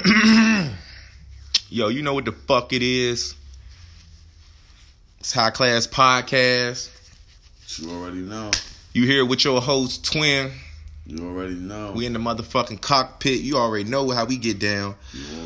Yo, you know what the fuck it is? It's High Class Podcast. You already know. You here with your host, Twin. You already know. We in the motherfucking cockpit. You already know how we get down.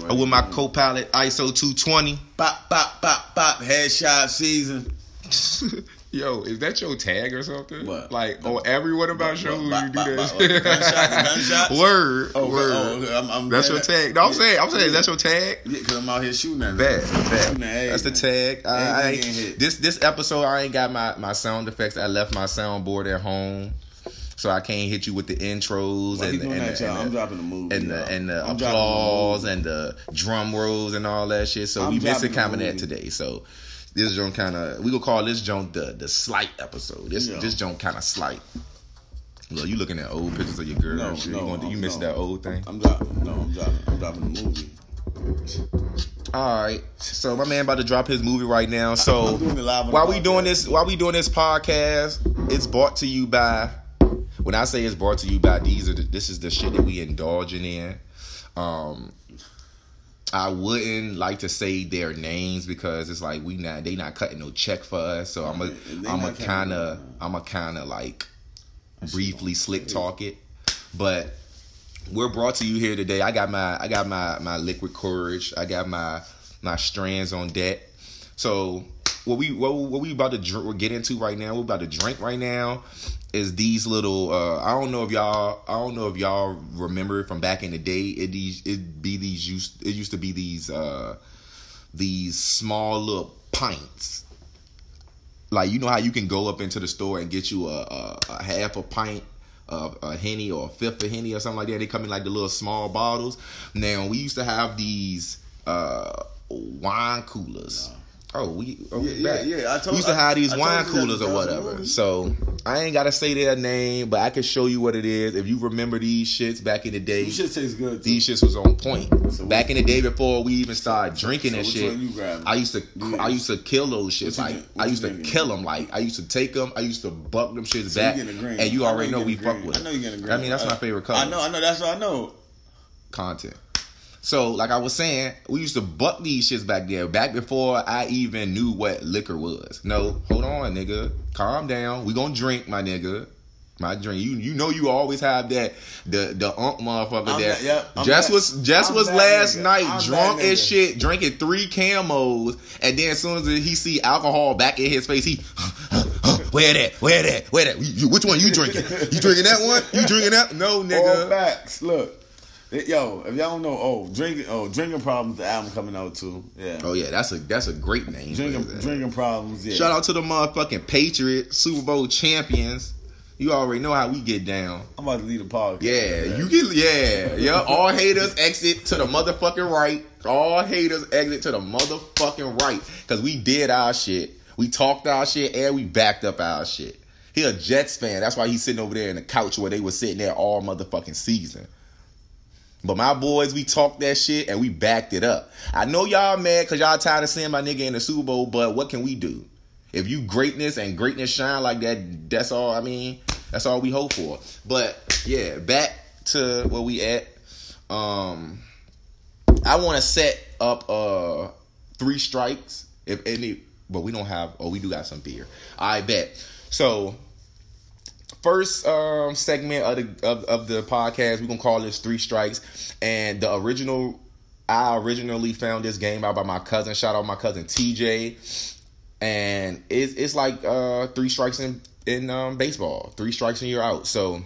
I'm with my know. co-pilot, ISO 220. Bop, bop, bop, bop. Headshot season. Yo, is that your tag or something? What? Like on every one of my shows you do that. bop. What, gunshot- gunshots? Word. Oh, word. oh, okay. I'm, I'm That's your that- tag. No, I'm Yeah. saying, I'm saying, that's your tag. Yeah, because I'm out here shooting at Bad, niggas. bad. That's the tag. I, I this this episode I ain't got my my sound effects. I left my soundboard at home, so I can't hit you with the intros and the, and that, the, and I'm the, dropping the movie. and the, and the I'm dropping the applause and the drum rolls and all that shit. So I'm we missing coming that movie. today. So this joint kind of we gonna call this joint the the slight episode. This Yeah. this joint kind of slight. Well, you looking at old pictures of your girl No, shit. no, you, you missed no. that old thing. I'm dropping. No, I'm dropping. I'm dropping the movie. All right. So my man about to drop his movie right now. So I'm doing it live on while we doing this, while we doing this podcast, it's brought to you by. When I say it's brought to you by, these are the, this is the shit that we indulging in. Um, I wouldn't like to say their names because it's like we not they not cutting no check for us. So I'm a They I'm a kind of I'm a kind of like briefly slick talk it, but we're brought to you here today. I got my I got my my liquid courage. I got my my strands on deck. So what we what, what we about to dr- get into right now? We're about to drink right now. Is these little? uh I don't know if y'all I don't know if y'all remember it from back in the day. It these it be these used it used to be these uh these small little pints. Like you know how you can go up into the store and get you a, a, a half a pint of a henny or a fifth of henny or something like that. They come in like the little small bottles. Now we used to have these uh wine coolers. Oh, we oh, Yeah, back. yeah, yeah. I told- we used to I- have these I wine that coolers or whatever. movie. So I ain't gotta say their name, but I can show you what it is. If you remember these shits back in the day, These shit tastes good. Too. these shits was on point. So Back in the day before we even started drinking so which shit? I used to Yeah. I used to kill those shits. Like I used to drinking? kill them. Like I used to take them. I used to buck them shits So back. And you I know already know, we fuck with. I know you getting a green. I mean that's I- my favorite color. I know. I know. That's what I know. content. So, like I was saying, we used to buck these shits back there, back before I even knew what liquor was. No, hold on, nigga. Calm down. We gonna drink, my nigga. My drink. You you know you always have that the the unk motherfucker I'm that- yep, I'm Jess that- was Jess I'm was last nigga. night I'm drunk as shit, drinking three camos, and then as soon as he see alcohol back in his face, he where that, where that, where that? You- Which one you drinking? You drinking that one? You drinking that? No, nigga. All facts. Look, It- yo, if y'all don't know, oh, drinking, oh, drinking problems. The album coming out too. Yeah, Oh yeah, that's a that's a great name. drinking, drinking problems. Yeah. Shout out to the motherfucking Patriots, Super Bowl champions. You already know how we get down. I'm about to leave the podcast. Yeah, you get yeah, yeah. All haters exit to the motherfucking right. All haters exit to the motherfucking right. Cause we did our shit. We talked our shit and we backed up our shit. He a Jets fan. That's why he's sitting over there in the couch where they were sitting there all motherfucking season. But my boys, we talked that shit and we backed it up. I know y'all mad because y'all tired of seeing my nigga in the Super Bowl, but what can we do? If you greatness and greatness shine like that, that's all. I mean, that's all we hope for. But yeah, back to where we at. Um, I want to set up uh three strikes. If any, but we don't have. Oh, we do got some beer. I bet. So first um segment of the of, of the podcast we're gonna call this three strikes. And the original i originally found this game out by my cousin. Shout out my cousin tj and it's, it's like uh three strikes in in um baseball. Three strikes and you're out. So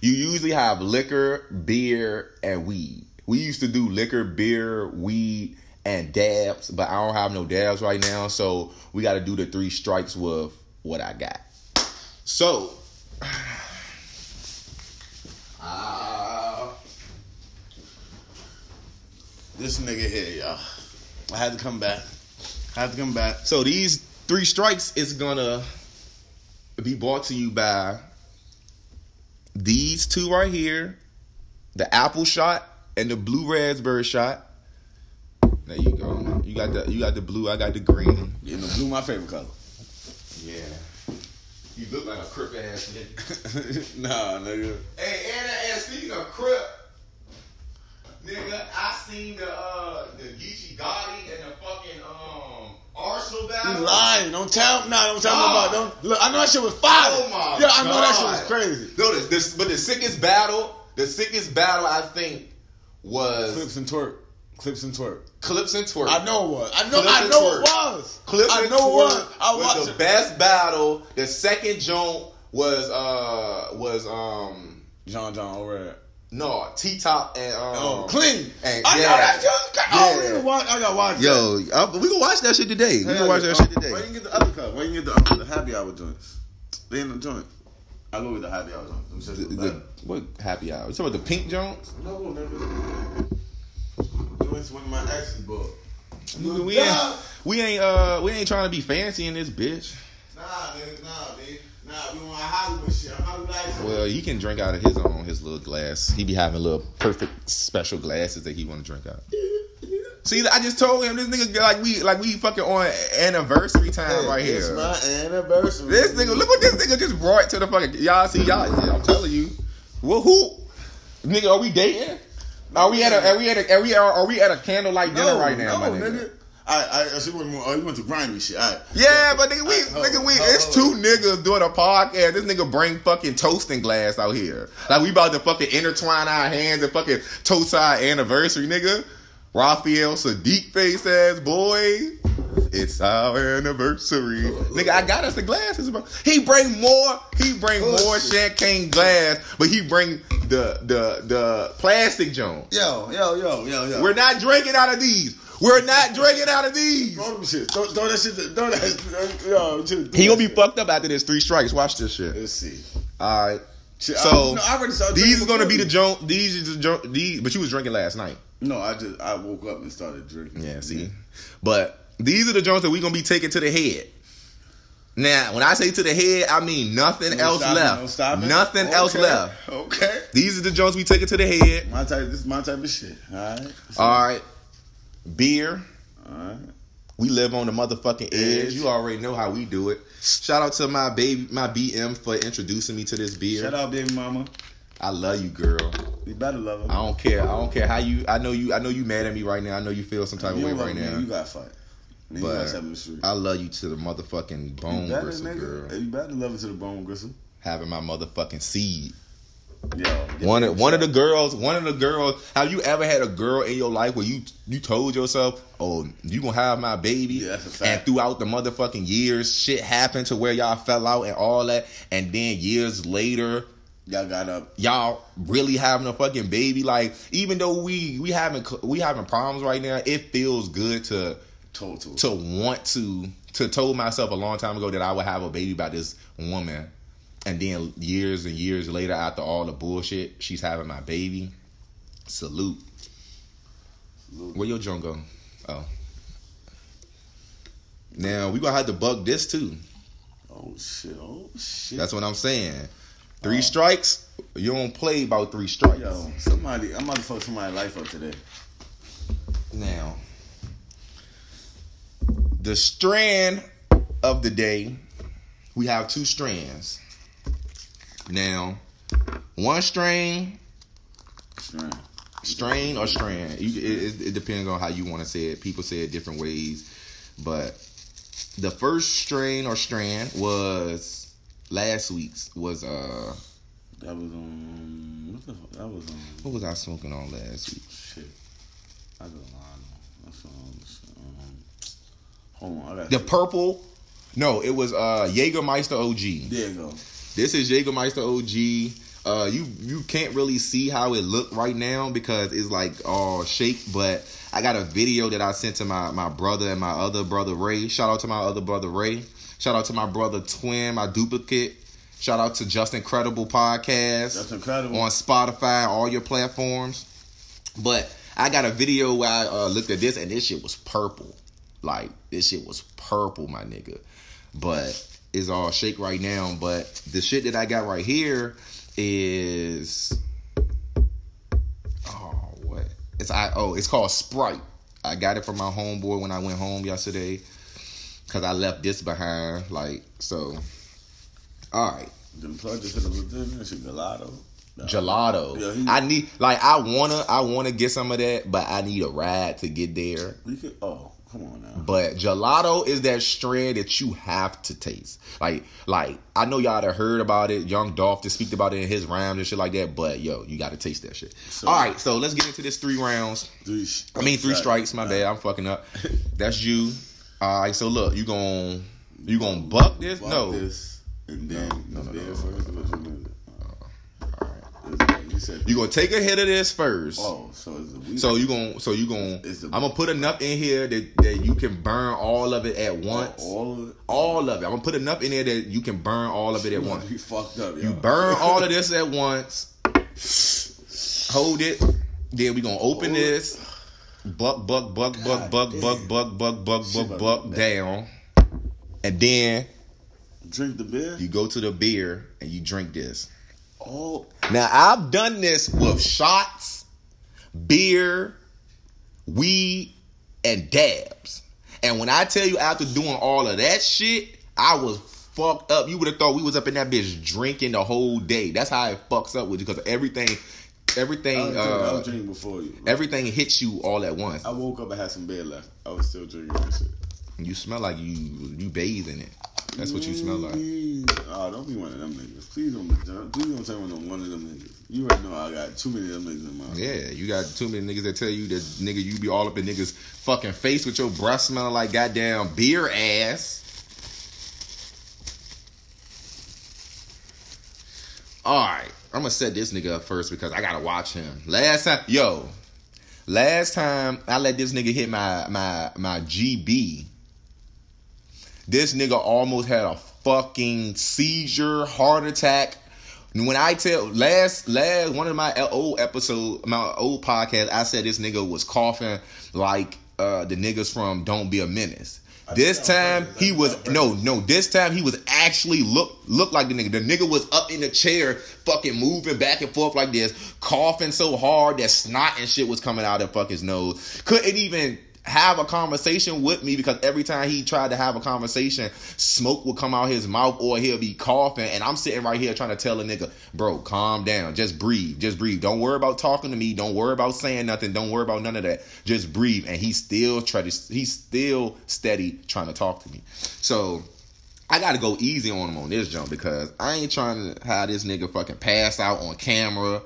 you usually have liquor beer and weed. We used to do liquor beer weed and dabs but i don't have no dabs right now. So we got to do the three strikes with what i got. So uh, This nigga here, y'all. I had to come back. I had to come back. so these three strikes is gonna be brought to you by these two right here, the apple shot and the blue raspberry shot. There you go. You got the you got the blue. I got the green. You know, blue my favorite color. Yeah. You look like a crip ass nigga. nah, nigga. Hey, and, and speaking of crip, nigga, I seen the uh the Geechi Gotti and the fucking um Arsenal You battle. lying. Don't tell nah, don't tell me about don't look, I know that shit was fire. Oh my Yeah, I know that shit was crazy. No, this, this but the sickest battle, the sickest battle I think was Clips and twerk. Clips and twerk. Clips and Twerk. I know it was. I know Clips I know twerk. it was. Clips I and know it Twerk was. I was watched the it. best battle. The second joint was uh was um John John over no T Top and um Oh, clean. and- I yeah. know that shit. Oh, Yeah. we can watch, I got to watch that. Yo, uh, we can watch that shit today. We gonna watch yeah. that shit Oh, today. Where you can get the other cup? Where you can get the, um, the happy hour joints? They in the joint. I go with the happy hour joints. The- the- what happy hour? You talking about the pink Jones? No, Joints one of my exes bought. We ain't, we ain't uh we ain't trying to be fancy in this bitch. Nah, nigga, nah, nigga. Nah, we want Hollywood shit. I'm Hollywood accent. Well, he can drink out of his own his little glass. He be having little perfect special glasses that he want to drink out. See, I just told him this nigga like we like we fucking on anniversary time right It's here. It's my anniversary. This nigga, look what this nigga just brought to the fucking. Y'all see, y'all. I'm telling you. Well, who, nigga, are we dating? Are we at a? Are we at a? Are we? Are, are we at a candlelight dinner right now, my nigga? I, I, she went. Oh, you went to grimy shit. All right. Yeah, but nigga, we, Hold nigga, we, it's two niggas doing a podcast. This nigga bring fucking toasting glass out here. Like we about to fucking intertwine our hands and fucking toast our anniversary, nigga. Raphael Saadiq face ass boy. It's our anniversary. Nigga, I got us the glasses, bro. He bring more, he bring more champagne glass, but he bring the the the plastic joint. Yo, yo, yo, yo, yo. We're not drinking out of these. We're not drinking out of these. Throw them shit. Throw, throw that shit. Throw that. Yo, shit, He gonna be fucked up after this three strikes. Watch this shit. Let's see. All right. Shit, So, I, no, I already started These is drinking gonna be the before joint. These is the joint. These, but you was drinking last night. No, I just I woke up and started drinking. Yeah. See. But these are the joints that we gonna be taking to the head. Now, when I say to the head, I mean nothing No else stopping, left. no? Nothing else left. Okay. These are the joints we take it to the head. My type. This is my type of shit. All right. All right. Beer. All right. We live on the motherfucking edge. Edge. You already know how we do it. Shout out to my baby, my BM for introducing me to this beer. Shout out, baby mama. I love you, girl. You better love her. I don't care. I don't care how you. I know you. I know you mad at me right now. I know you feel some type of way right now. You got to fight. But to have the street. I love you to the motherfucking bone You better, gristle, nigga. girl. You better love it to the bone gristle. Having my motherfucking seed. Yo, One of one of the girls. One of the girls. Have you ever had a girl in your life where you you told yourself, "Oh, you gonna have my baby"? Yeah, that's a fact. And throughout the motherfucking years, shit happened to where y'all fell out and all that. And then years later, Y'all got up. y'all really having a fucking baby. Like even though we we having we having problems right now, it feels good to Total. to want to to told myself a long time ago that I would have a baby by this woman, and then years and years later, after all the bullshit, she's having my baby. Salute. Salute. Where your junk go? Oh. Now we gonna have to bug this too. Oh shit! Oh shit! That's what I'm saying. Three oh. strikes. You don't play about three strikes. Yo, somebody, I'm about to fuck somebody's life up today. Now, the strand of the day, we have two strands. Now, one strain, Strand. strain or strand, you, it, it, depends on how you want to say it. People say it different ways, but the first strain or strand was last week's was uh That was on. What the fuck? That was on. what was I smoking on last week? Shit. I got a line. That's on. Um, on. The purple. No, it was uh Jägermeister OG. There you go. This is Jägermeister OG. Uh, you you can't really see how it looked right now because it's like all shake. But I got a video that I sent to my my brother and my other brother Ray. Shout out to my other brother Ray. Shout out to my brother Twin, my duplicate. Shout out to Just Incredible Podcast That's incredible. on Spotify, all your platforms. But I got a video where I uh, looked at this and this shit was purple. Like this shit was purple, my nigga. But it's all shake right now. But the shit that I got right here is oh what? It's I oh it's called Sprite. I got it from my homeboy when I went home yesterday. Cause I left this behind. Like so. All right. Then plug this in a little bit. That gelato. Gelato. Yeah, he- I need like I wanna I wanna get some of that, but I need a ride to get there. We could. Oh, come on now. But gelato is that strand that you have to taste. Like, like I know y'all have heard about it. Young Dolph to speak about it in his rhymes and shit like that. But yo, you got to taste that shit. So- All right, so let's get into this three rounds. Three. sh- I mean, three strikes. My bad, I'm fucking up. That's you. All right, so look, you gon' you gonna buck this? Fuck no. This, and then No, the no, beer no, first. What you mean? You said. You gonna take a hit of this first. Oh, so it's a weed. So you gon' so you gon' It's the- I'm gonna put enough in here that, that you can burn all of it at once. all of it. All of it. I'm gonna put enough in there that you can burn all of it at You once. You fucked up. You burn all of this at once. Hold it. Then we gonna open this. Buck, buck, buck, buck, God buck, buck, buck, buck, buck, Shit buck, about buck down. And then Drink the beer. you go to the beer and you drink this. Oh, Now I've done this with shots, beer, weed, and dabs. And when I tell you after doing all of that shit, I was fucked up. You would have thought we was up in that bitch drinking the whole day. That's how it fucks up with you because everything, I everything, was, drinking, I uh, was drinking before you. everything hits you all at once. I woke up and had some beer left. I was still drinking shit. You smell like you you bathe in it. That's what you smell like. Oh, don't be one of them niggas. Please don't. Please don't tell me I'm one of them niggas. You already know I got too many of them niggas in my. Yeah, you got too many niggas that tell you that nigga you be all up in niggas fucking face with your breath smelling like goddamn beer ass. All right, I'm gonna set this nigga up first because I gotta watch him. Last time, yo, last time I let this nigga hit my my my GB. This nigga almost had a fucking seizure, heart attack. When I tell last last one of my old episode, my old podcast, I said this nigga was coughing like uh the niggas from Don't Be a Menace. This time he was no no. This time he was actually look look like the nigga. The nigga was up in the chair, fucking moving back and forth like this, coughing so hard that snot and shit was coming out of fuck his nose. Couldn't even have a conversation with me because every time he tried to have a conversation, smoke would come out his mouth or he'll be coughing. And I'm sitting right here trying to tell a nigga, bro, calm down. Just breathe. Just breathe. Don't worry about talking to me. Don't worry about saying nothing. Don't worry about none of that. Just breathe. And he's still trying to, he's still steady trying to talk to me. So I gotta go easy on him on this jump because I ain't trying to have this nigga fucking pass out on camera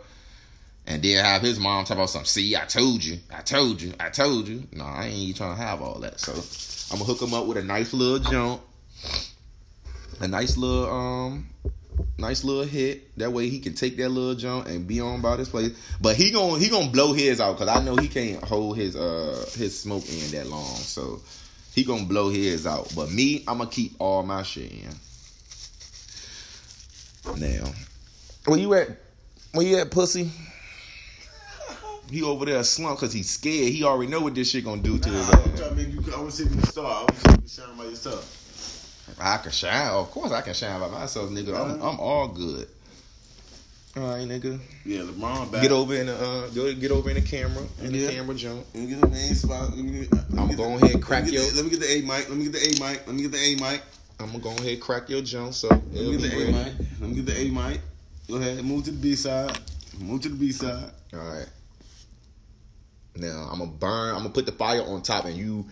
and then have his mom talk about something. See, I told you, I told you, I told you. No, I ain't trying to have all that. So I'm gonna hook him up with a nice little jump, a nice little um, nice little hit. That way he can take that little jump and be on by this place. But he gonna he gonna blow his out because I know he can't hold his uh his smoke in that long. So he gonna blow his out. But me, I'm gonna keep all my shit in. Now, where you at? Where you at, pussy? He over there slumped because he's scared. He already know what this shit gonna do to his I'm trying to make you. I want to see if you can start. I want to see if you shine by yourself. I can shine. Of course I can shine by myself, nigga. I'm, I'm all good. All right, nigga. Yeah, LeBron back. Get over in the uh, go get over in the camera in the Yeah. camera jump. Let me get the main spot. Let me let me I'm going ahead crack let your- the- Let me get the A mic. Let me get the A mic. Let me get the A mic. I'm gonna go ahead and crack your jump so Let me get the A mic. Let me get the A mic. Go ahead. Move to the B side. Move to the B side. All right. Now I'm gonna burn. I'm gonna put the fire on top, and you.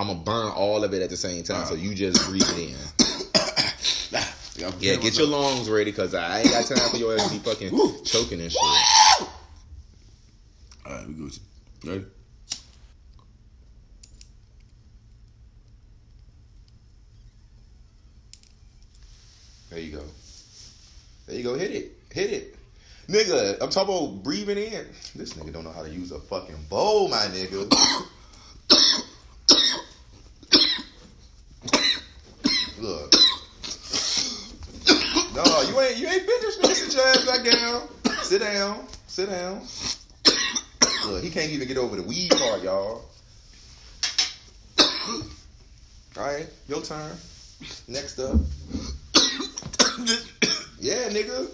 I'm gonna burn all of it at the same time. So uh. you just breathe it in. Yeah, get your lungs ready, cause I ain't got time for your ass to be fucking choking and shit. All right, we go. Ready? There you go. There you go. Hit it. Hit it. Nigga, I'm talking about breathing in. This nigga don't know how to use a fucking bowl, my nigga. Look. No, you ain't you ain't finished, nigga. Sit your ass back down. Sit down. Sit down. Look, he can't even get over the weed part, y'all. Alright, your turn. Next up. Yeah, nigga.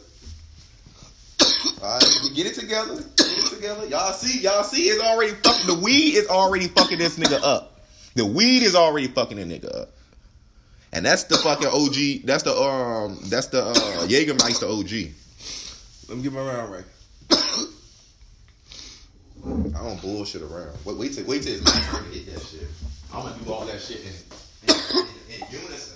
Alright, get it together. Get it together. Y'all see, y'all see, it's already fucking the weed is already fucking this nigga up. The weed is already fucking the nigga up. And that's the fucking OG. That's the um. That's the uh, Jägermeister OG. Let me get my round right. I don't bullshit around. Wait, wait till wait till it's my turn to hit that shit. I'm gonna do all that shit in, in, in, in unison.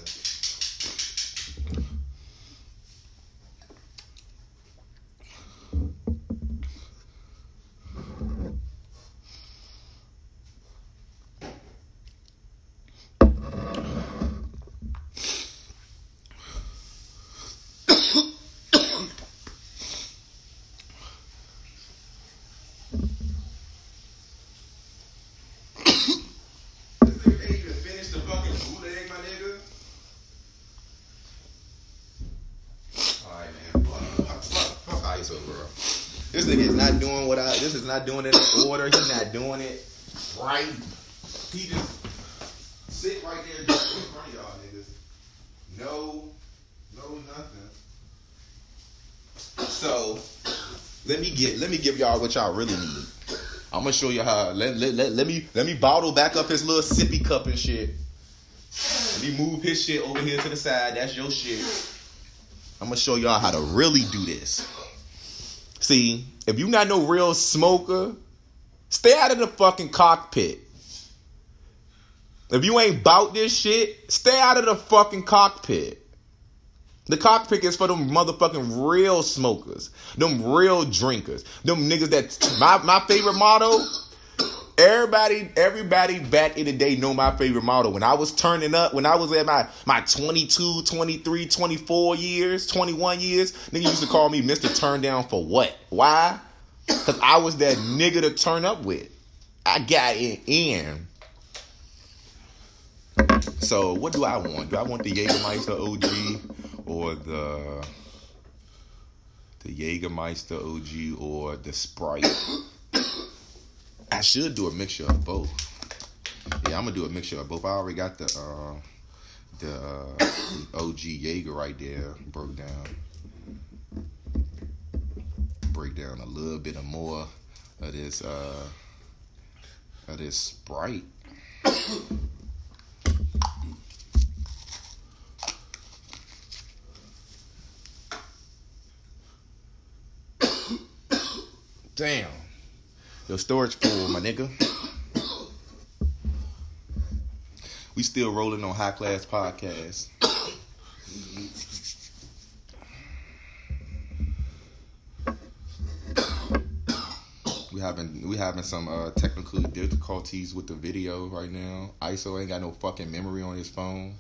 This nigga can't even finish the fucking bootleg, my nigga. Alright, man. Fuck, fuck, This nigga is not doing what I. This is not doing it in order. He's not doing it right. He just sit right there just in front of y'all niggas. No, no, nothing. So let me get. Let me give y'all what y'all really need. I'm gonna show you how. Let, let, let, let me let me bottle back up his little sippy cup and shit. Let me move his shit over here to the side. That's your shit. I'm gonna show y'all how to really do this. See, if you not no real smoker, stay out of the fucking cockpit. If you ain't bout this shit, stay out of the fucking cockpit. The cockpit is for them motherfucking real smokers, them real drinkers, them niggas that my my favorite motto. Everybody, everybody back in the day know my favorite model. When I was turning up, when I was at my my 22, 23, 24 years, 21 years, nigga used to call me Mr. Turn Down for what? Why? Cause I was that nigga to turn up with. I got it in. So what do I want? Do I want the Jägermeister OG or the the Jägermeister OG or the Sprite? I should do a mixture of both. Yeah, I'm gonna do a mixture of both. I already got the uh, the, uh, the OG Jaeger right there broke down. Break down a little bit of more of this uh of this Sprite. Damn. Your storage full, my nigga. We still rolling on high class podcast. We having we having some uh, technical difficulties with the video right now. ISO ain't got no fucking memory on his phone,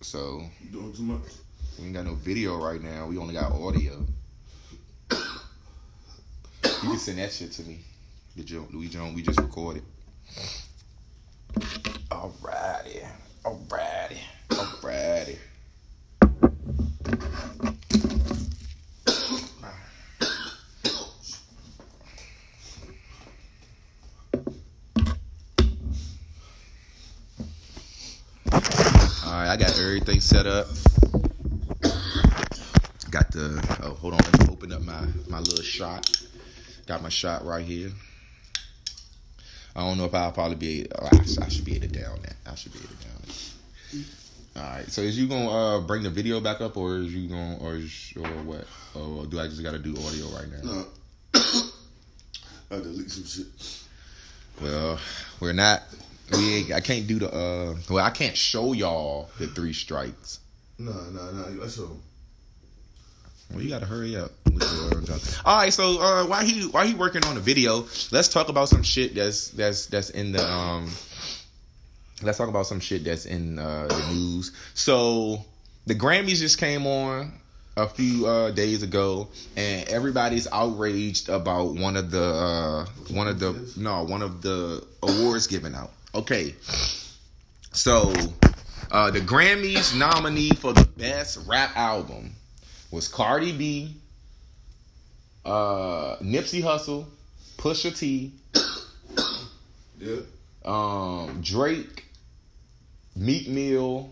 so You doing too much? we ain't got no video right now. We only got audio. You can send that shit to me. The joke, Louis Jones, we just recorded. Alrighty. Alrighty. Alrighty. Alright, I got everything set up. Got the oh hold on, let me open up my my little shot. Got my shot right here. I don't know if I'll probably be oh, I, I should be able to down that. I should be able to down it. Alright, so is you gonna uh, bring the video back up or is you gonna or is, or what? Or do I just gotta do audio right now? No. I delete some shit. Well, we're not we ain't, I can't do the uh well I can't show y'all the three strikes. No, no, no. Let's show. Well, you gotta hurry up. Uh. All right, so uh, while he while he working on the video, let's talk about some shit that's that's that's in the um. Let's talk about some shit that's in uh, the news. So the Grammys just came on a few uh, days ago, and everybody's outraged about one of the uh, one of the no one of the awards given out. Okay, so uh, the Grammys nominee for the best rap album was Cardi B, uh, Nipsey Hussle, Pusha T, Yeah. um, Drake, Meek Mill,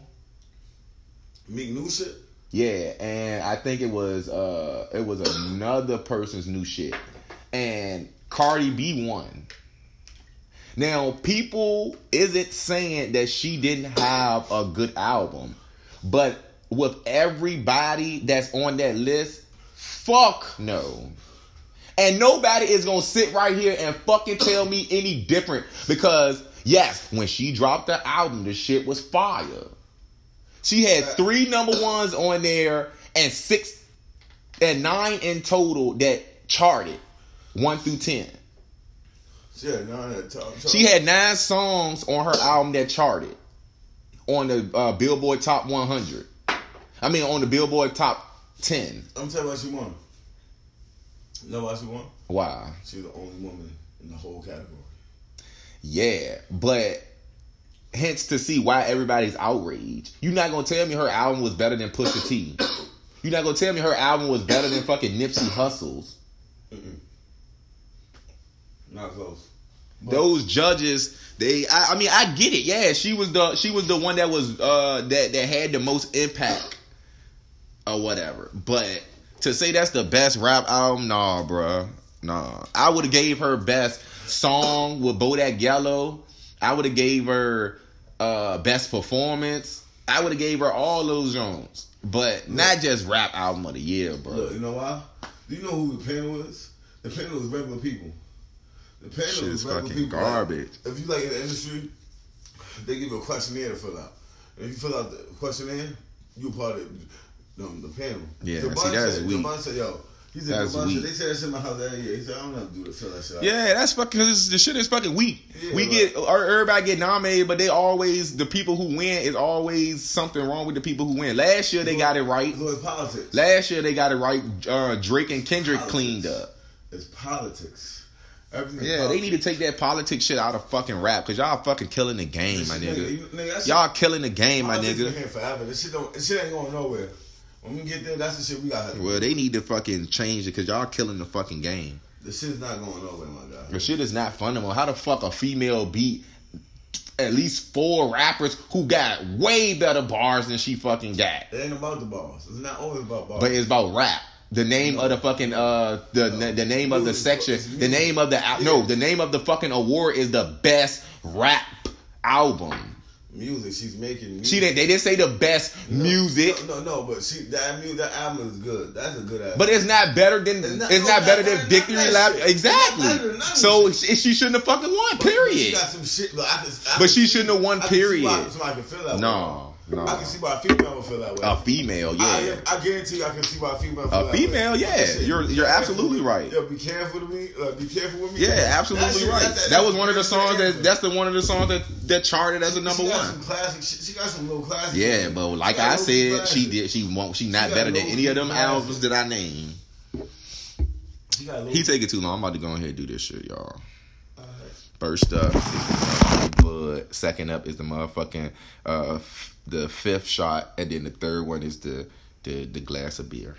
Meek new shit. yeah, and I think it was uh, it was another person's new shit, and Cardi B won. Now, people isn't saying that she didn't have a good album, but with everybody that's on that list, Fuck no. And nobody is gonna sit right here and fucking tell me any different because yes, when she dropped the album, the shit was fire. She had three number ones on there and six and nine in total that charted one through ten. That talk, talk. She had nine songs on her album that charted on the uh, Billboard Top 100. I mean, on the Billboard Top 10. I'm telling you why she won. You know why she won? Wow. She was the only woman in the whole category. Yeah, but hence to see why everybody's outraged. You're not gonna tell me her album was better than Pusha T. You're not gonna tell me her album was better than fucking Nipsey Hussle's. Not close. Those judges, they, I, I mean, I get it. Yeah, she was the, she was the one that was, uh, that that had the most impact or whatever. But to say that's the best rap album, nah, bruh. Nah. I would have gave her best song with Bodak Yellow. I would have gave her uh best performance. I would have gave her all those Jones. But not just rap album of the year, bro. Look, you know why? Do you know who the panel was? The panel was regular people. The panel Shit is is regular fucking people. garbage. Like, if you like in the industry, they give you a questionnaire to fill out. And if you fill out the questionnaire, you're part of um, the panel. Yeah, Devon see, that's said, weak. Devon said, yo, he said, That's said, they said that shit in my house every year. He said, I don't have to do that shit. Yeah, that's fucking cause the shit is fucking weak. Yeah, we like- get everybody get nominated, but they always the people who win is always something wrong with the people who win. Last year they got it right. It's politics. Last year they got it right. Uh, Drake and Kendrick cleaned up. It's politics. Everything Yeah, they need to take that politics shit out of fucking rap because y'all fucking killing the game, my Nigga, nigga. nigga y'all killing the game, my nigga. here forever. This shit don't. This shit ain't going nowhere. When we get there, that's the shit we got. to Well, they need to fucking change it because y'all killing the fucking game. The shit's not going nowhere, my guy. The shit is not fundamental. How the fuck a female beat at least four rappers who got way better bars than she fucking got? It ain't about the bars. It's not always about bars. But it's about rap. The name of the fucking uh the the name of the section, the name of the no, the name of the fucking award is the best rap album. Music, she's making. Music. She didn't. They didn't say the best No, music, No, no, no, but she that music, that album is good. That's a good album. but it's not better than It's it's not- not, no, not- better not- than not Victory Lap. It's Exactly. better than none of So she, she shouldn't have fucking won. But- but She Period. got some shit. Look, I I But she shouldn't have won, period. Somebody can feel that way. No, no. I can see why a female would feel that way. A female, yeah. I, I guarantee you, I can see why a female. Feel A that female, way. yeah. Shit, You're- you're absolutely right. Yeah, be careful with me. Uh, be careful with me. Yeah, absolutely right. that- That was one of the songs that that's the one of the songs that that charted as a number she got one. Some classic. She, she got some little classic. Yeah, but like I said, classic. she did. She won't. She not got better than any of them classics. albums that I named. He got it too long. I'm about to go ahead and do this shit, y'all. Alright. First up is the Bud. Second up is the motherfucking uh the fifth shot, and then the third one is the the the glass of beer.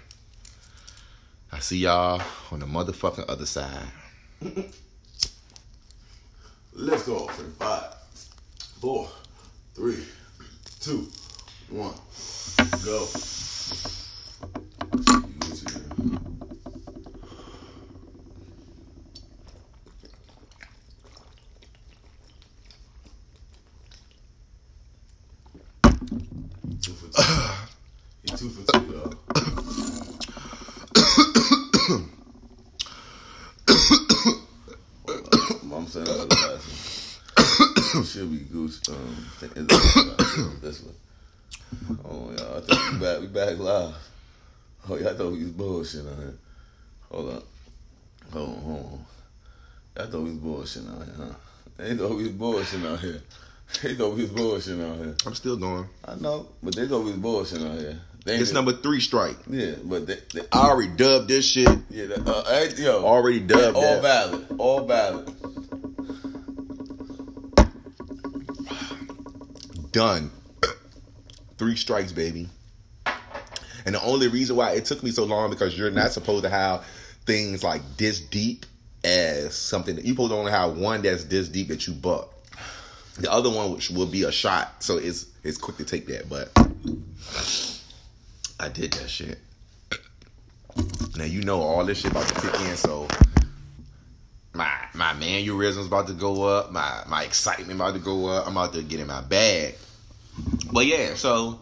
I see y'all on the motherfucking other side. Lift off in five, four, three, two, one, go. Two for two. He two for two, y'all. I'm saying that's the last one. Should be goose. Um, this one. Oh y'all, I think we back. We back live. Oh y'all thought we was bullshit on here. Hold up. Hold on, hold on. Y'all thought we was bullshit out here, huh? They thought we was bullshit out here. They thought we was bullshit out here. I'm still going. I know, but they thought we was bullshit out here. They It's number three strike. Yeah, but they, they I already dubbed this shit. yeah, that, uh, yo, Already dubbed all that. valid, all valid. Done. Three strikes, baby. And the only reason why it took me so long because you're not supposed to have things like this deep as something that you supposed to only have one that's this deep that you buck. The other one which will be a shot, so it's it's quick to take that. But I did that shit. Now you know all this shit about to kick in, so my my mannerisms about to go up, my my excitement about to go up. I'm about to get in my bag. But yeah, so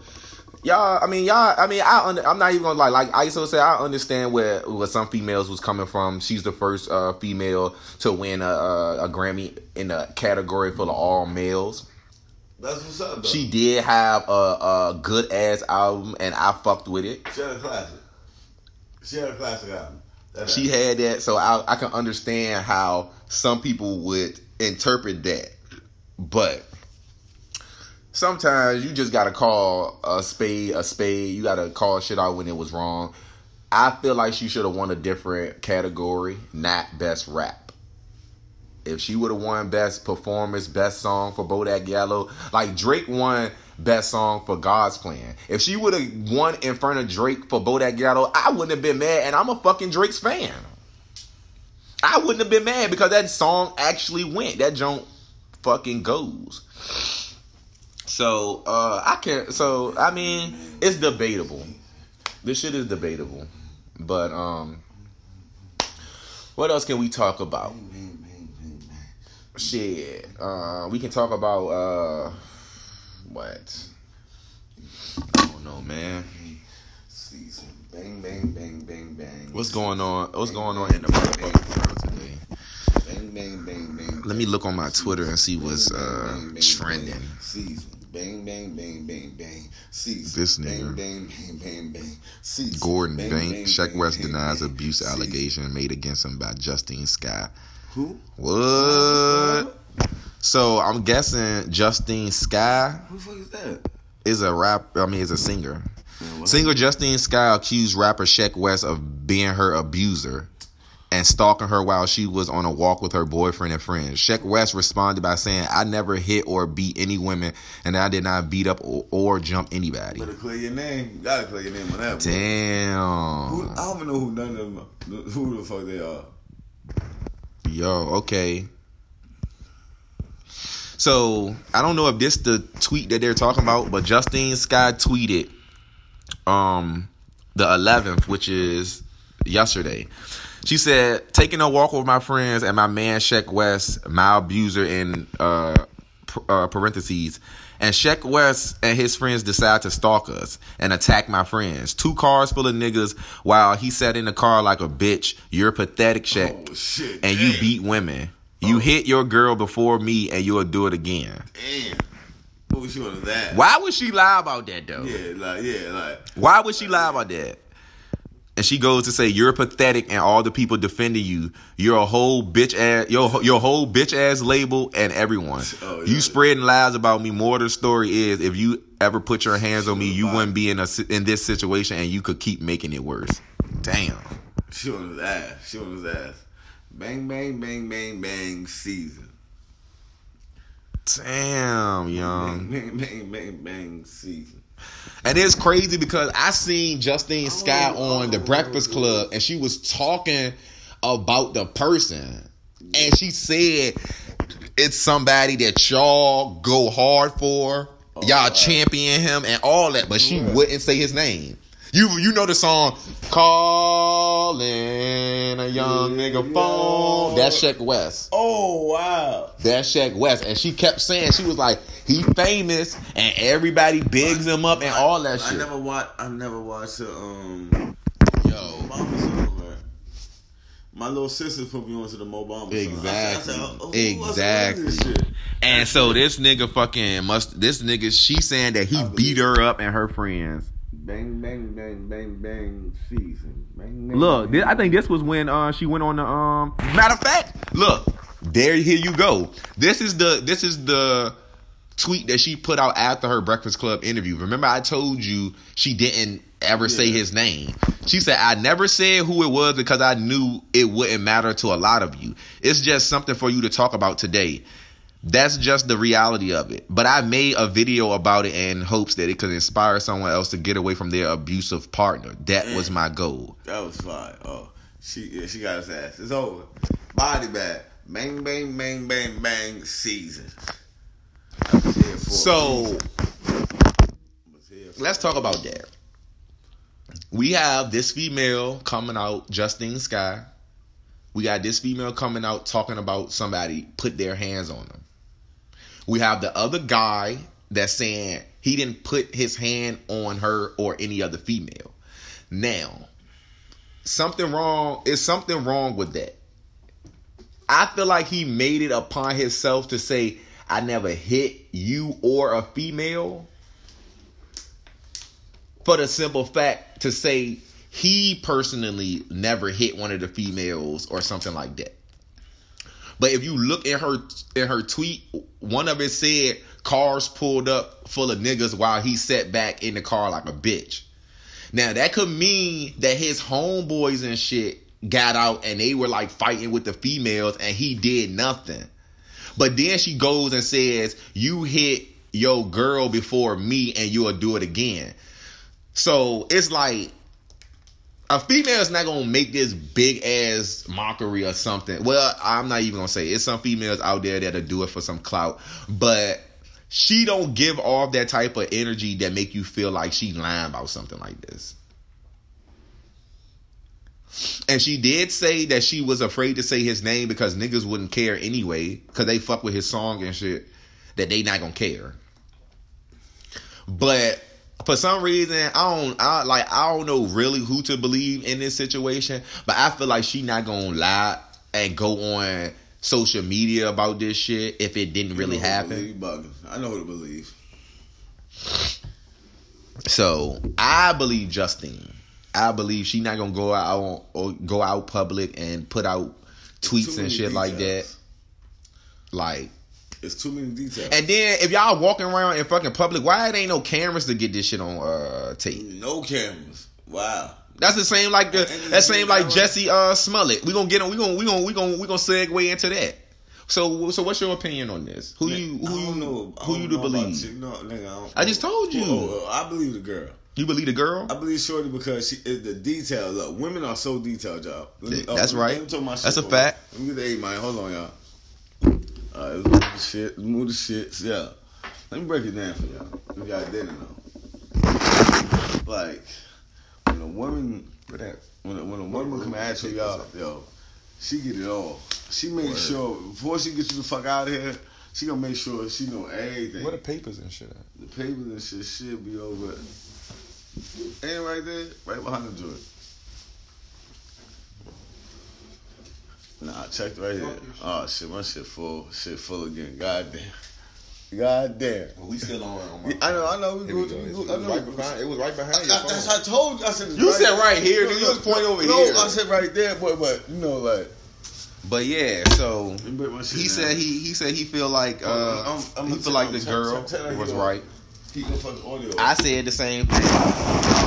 y'all. I mean, y'all. I mean, I. Under, I'm not even gonna lie. Like ISO say, I understand where where some females was coming from. She's the first uh, female to win a, a, a Grammy in a category full of all males. That's what's up. Though. She did have a, a good ass album, and I fucked with it. She had a classic. She had a classic album. That She had that, so I, I can understand how some people would interpret that. But sometimes you just gotta call a spade a spade. You gotta call shit out when it was wrong. I feel like she should have won a different category, not best rap. If she would have won best performance, best song for Bodak Yellow, like Drake won best song for God's Plan. If she would have won in front of Drake for Bodak Yellow, I wouldn't have been mad, and I'm a fucking Drake's fan. I wouldn't have been mad because that song actually went. That joint fucking goes. So uh I can't. so I mean it's debatable. This shit is debatable. But um what else can we talk about? Bang, bang, bang, bang. Shit. Uh we can talk about uh what? I don't know, man. Season. Bang, bang, bang, bang, bang. What's going on? What's going on in the motherfucking world today? Bang, bang, bang, bang. Let me look on my Twitter and see what's uh Bang, bang, trending. Season. Bang, bang, bang, bang, bang. Season. This nigga. Bang, bang, bang, bang, bang. Season. Gordon Bang, Bank, bang, Sheck West bang, denies bang. abuse allegation made against him by Justine Skye. Who? What? So I'm guessing Justine Skye Who the fuck is that? is a rap. I mean, is a singer. Man. Singer Justine Skye accused rapper Sheck West of being her abuser and stalking her while she was on a walk with her boyfriend and friends. Sheck West responded by saying, "I never hit or beat any women, and I did not beat up or, or jump anybody." Better clear your name. You gotta clear your name on that. one. Who, Damn. I don't even know who none of them. Who the fuck they are? Yo, okay. So I don't know if this the tweet that they're talking about, but Justine Skye tweeted um the 11th, which is yesterday. She said, "Taking a walk with my friends and my man Sheck West, my abuser in uh, uh parentheses." And Sheck West and his friends decide to stalk us and attack my friends. Two cars full of niggas while he sat in the car like a bitch. You're pathetic, Sheck Oh shit! and you beat women. You oh. hit your girl before me, and you'll do it again. Damn. What was she on that? Why would she lie about that though? Yeah, like yeah, like Why would she lie about that? And she goes to say, "You're pathetic, and all the people defending you. You're a whole bitch ass. Your your whole bitch ass label, and everyone. Oh, yeah. You spreading lies about me. More of the story is, if you ever put your hands on me, you wouldn't be in a in this situation, and you could keep making it worse. Damn. she on his ass. She on his ass. Bang, bang, bang, bang, bang. Season. Damn, young. Bang, bang, bang, bang, bang. Season. And it's crazy because I seen Justine oh, Skye Oh, on the oh, Breakfast oh. Club and she was talking about the person. And she said it's somebody that y'all go hard for. Oh, y'all wow. champion him and all that, but she wouldn't say his name. You you know the song Calling a Young Nigga Phone. That's Sheck West. Oh wow. That's Sheck West. And she kept saying, she was like, he famous and everybody bigs him up and all that shit. I never watched. I never watched a um. Yo. Mo Bamba song, man. My little sisters put me onto the Mo Bamba song. I said- I Exactly. said, oh, Exactly. And so this nigga fucking must, this nigga, she saying that he beat her up and her friends. Bang bang bang bang bang season. Bang, bang, Look, bang. thi- I think this was when uh she went on the um. Matter of fact, look, there, here you go. This is the this is the tweet that she put out after her Breakfast Club interview. Remember, I told you she didn't ever say his name. She said, "I never said who it was because I knew it wouldn't matter to a lot of you. It's just something for you to talk about today." That's just the reality of it. But I made a video about it in hopes that it could inspire someone else to get away from their abusive partner. That was my goal. That was fine. Oh, she yeah, she got his ass. It's over. Body bag. Bang bang bang bang bang season. I was here for a So reason. I was here for let's talk about that. We have this female coming out, Justine Skye. We got this female coming out talking about somebody put their hands on them. We have the other guy that's saying he didn't put his hand on her or any other female. Now, something wrong is something wrong with that. I feel like he made it upon himself to say, I never hit you or a female. For the simple fact to say he personally never hit one of the females or something like that. But if you look at her in her tweet, one of it said cars pulled up full of niggas while he sat back in the car like a bitch. Now that could mean that his homeboys and shit got out and they were like fighting with the females and he did nothing. But then she goes and says, You hit your girl before me and you'll do it again. So it's like a female's not gonna make this big ass mockery or something. Well, I'm not even gonna say it. it's some females out there that'll do it for some clout, but she don't give off that type of energy that make you feel like she lying about something like this. And she did say that she was afraid to say his name because niggas wouldn't care anyway, because they fuck with his song and shit, that they not gonna care. But for some reason, I don't I like I don't know really who to believe in this situation, but I feel like she not gonna lie and go on social media about this shit if it didn't really happen. I know who to believe. So I believe Justine. I believe she not gonna go out or go out public and put out tweets and shit details. like that. Like it's too many details. And then if y'all walking around in fucking public, why it ain't no cameras to get this shit on uh tape? No cameras. Wow. That's the same like the that same like Jussie uh Smollett. We gonna get on. We gonna we gonna we gonna we gonna segue into that. So so what's your opinion on this? Who Man, you who you know, who you to believe? No, nigga, I, I, just told you. Oh, oh, I believe the girl. You believe the girl? I believe Shorty because she is the detail. Look, women are so detailed, y'all. Me, That's oh, right. That's a fact. Let me get the eight man. Hold on, y'all. All right, let's move the shit. Let's move the shit. Yeah. Let me break it down for y'all. If y'all didn't know. Like, when a woman, when a, when a woman come at you, y'all, yo, she get it all. She make Word. sure before she gets you the fuck out of here, she gonna make sure she know everything. What the papers and shit at? The papers and shit should be over. Ain't right there, right behind the joint. Nah, check right here. Oh shit, my shit full. Shit full again. God damn. God damn. Well, we still on. on I know. I know. We go. It, was right behind. It was right behind you. That's I told you. I said. You right, said right here. You just point over no, here. I said right there, but but you know like. But yeah, so he said he he said he feel like uh I'm, I'm he feel like the girl was right. I said the same thing.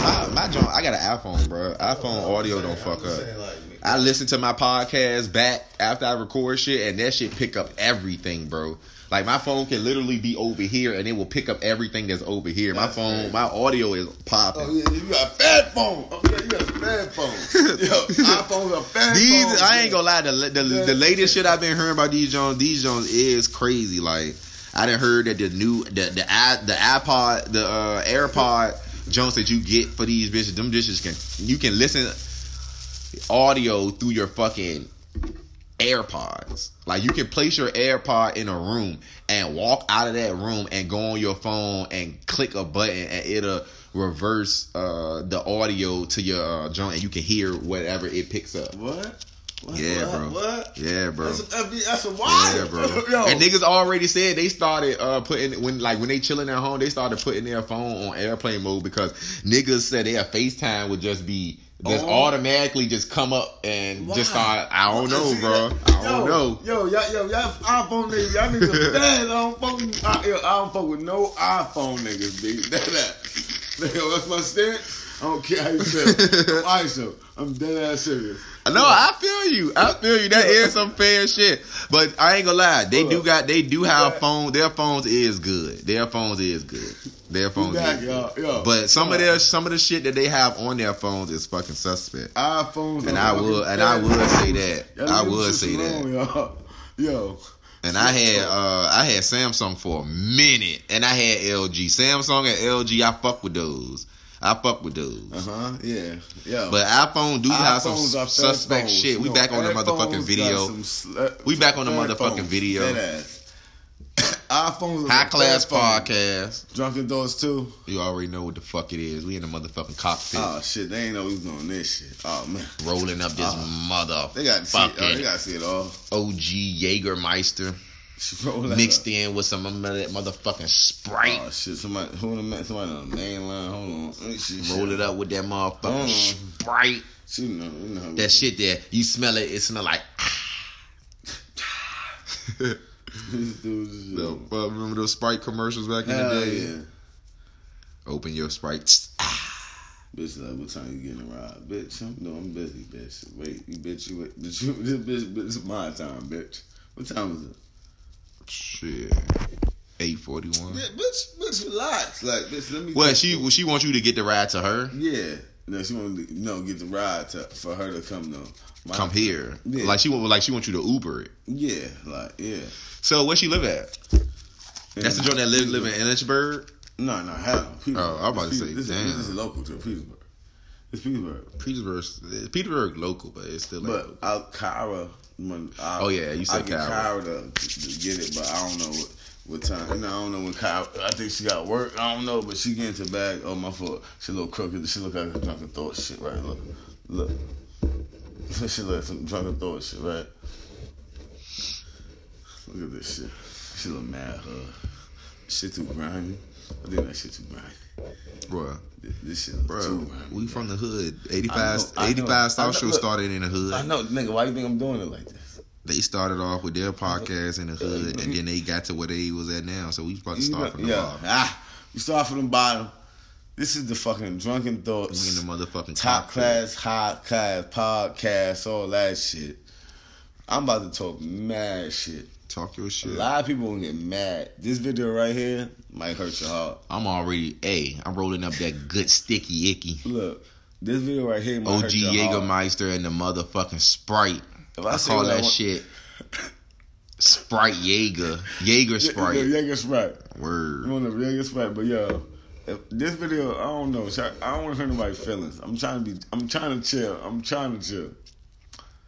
My, my joint, I got an iPhone, bro. iPhone audio don't fuck up. I listen to my podcast back after I record shit, and that shit pick up everything, bro. Like my phone can literally be over here, and it will pick up everything that's over here. That's my phone, crazy. my audio is popping. Oh yeah, you got a fat phone. Oh yeah, you got a fat phone. Yo, iPhone's a fat these, phone. I ain't gonna lie. The the, the latest shit I've been hearing about these Jones, these Jones is crazy. Like I didn't heard that the new the the the iPod, the uh, AirPod Jones that you get for these bitches, them dishes can you can listen audio through your fucking AirPods. Like you can place your AirPod in a room and walk out of that room and go on your phone and click a button and it'll reverse uh, the audio to your uh, joint and you can hear whatever it picks up. What? What, yeah, what, bro. What? Yeah, bro. That's a, that's a wild. Yeah, bro. Yo. And niggas already said they started uh, putting when like when they chilling at home, they started putting their phone on airplane mode because niggas said their FaceTime would just be just oh. automatically just come up and Why? just start. I don't know, bro. I don't yo, know. Yo, y'all, yo, y'all iPhone niggas, y'all niggas bad. I don't fuck with, I, yo, I don't fuck with no iPhone niggas, B. That, that. Yo, that's my stance. I don't care how you feel. I'm ISO. I'm dead ass serious. No, I feel you. I feel you. That is some fair shit. But I ain't gonna lie. They do got. They do have phone. Their phones is good. Their phones is good. Their phones. Back, yo, yo, but some of their some of the shit that they have on their phones is fucking suspect. iPhones. And I would and I would say that. I would say that. Yo. And I had uh I had Samsung for a minute, and I had LG. Samsung and LG, I fuck with those. I fuck with those. Uh huh. Yeah. Yeah. But iPhone do have some suspect shit. We back on the motherfucking video. we back on the motherfucking video. iPhones. high class podcast. Drunken Thoughts too. You already know what the fuck it is. We in the motherfucking cockpit, Oh shit, they ain't know we was doing this shit. Oh man, rolling up this mother they got to see. It. Oh, they got to see it all. OG rolled mixed in with some motherfucking Sprite. Oh shit, somebody who the man, somebody on the main line. Hold on, see Roll shit. it up with that motherfucking Mm. Sprite. She know, you know That shit there, you smell it, it smell like. This dude is- The- uh, remember those Sprite commercials back in Hell the day? yeah. Open your Sprite. Bitch, like, what time you getting a ride? Bitch, I'm, no, I'm busy, bitch. Wait, you bitch, you wait. Bitch, you, this bitch, bitch, it's my time, bitch. What time is it? Shit. 841. Bitch, bitch, bitch, relax. Like, bitch, let me. Well, she well, she wants you to get the ride to her. Yeah. No, she want to, know, get the ride to, for her to come, though. My- Come here. Yeah. Like she want like she wants you to Uber it. Yeah, like, yeah. So where she live at? That's the joint that live live in Ellensburg. No, no, hell Oh, I'm about to say, this, damn. Is, this is local to Petersburg. It's Petersburg. Petersburg. Eh, Petersburg local, but it's still like But Kyra, when I, Oh, yeah, you said I Kyra. Kyra to, to get it, but I don't know what, what time. You know, I don't know when Kyra. I think she got work. I don't know, but she get into bag. Oh my fault. She a little crooked. She look like a drunken thought shit, right? Look, look. she look like some drunken thought shit, right? Look at this shit. She look mad. Huh? Shit too grimy. I think that shit too grimy. Bruh, This, this shit bruh, too grimy. we from the hood. 85, I know, I 85 know. South I Show know. started in the hood. I know, nigga. Why you think I'm doing it like this? They started off with their podcast in the hood, and then they got to where they was at now. So we about to start from the yeah. bottom. Ah, you start from the bottom. This is the fucking drunken We thoughts, in the motherfucking top cockpit. class, high class podcast, all that shit. I'm about to talk mad shit. Talk your shit. A lot of people gonna get mad. This video right here might hurt your heart. I'm already, hey, I'm rolling up that good sticky icky. Look, this video right here might OG hurt your heart. Jägermeister and the motherfucking Sprite. If I I call what I that want- shit Sprite Jaeger. Jaeger Sprite. Yeah, yeah, Sprite. Word. You want to yeah, Sprite, but yo, this video, I don't know. I don't want to hurt nobody's feelings. I'm trying to be. I'm trying to chill. I'm trying to chill.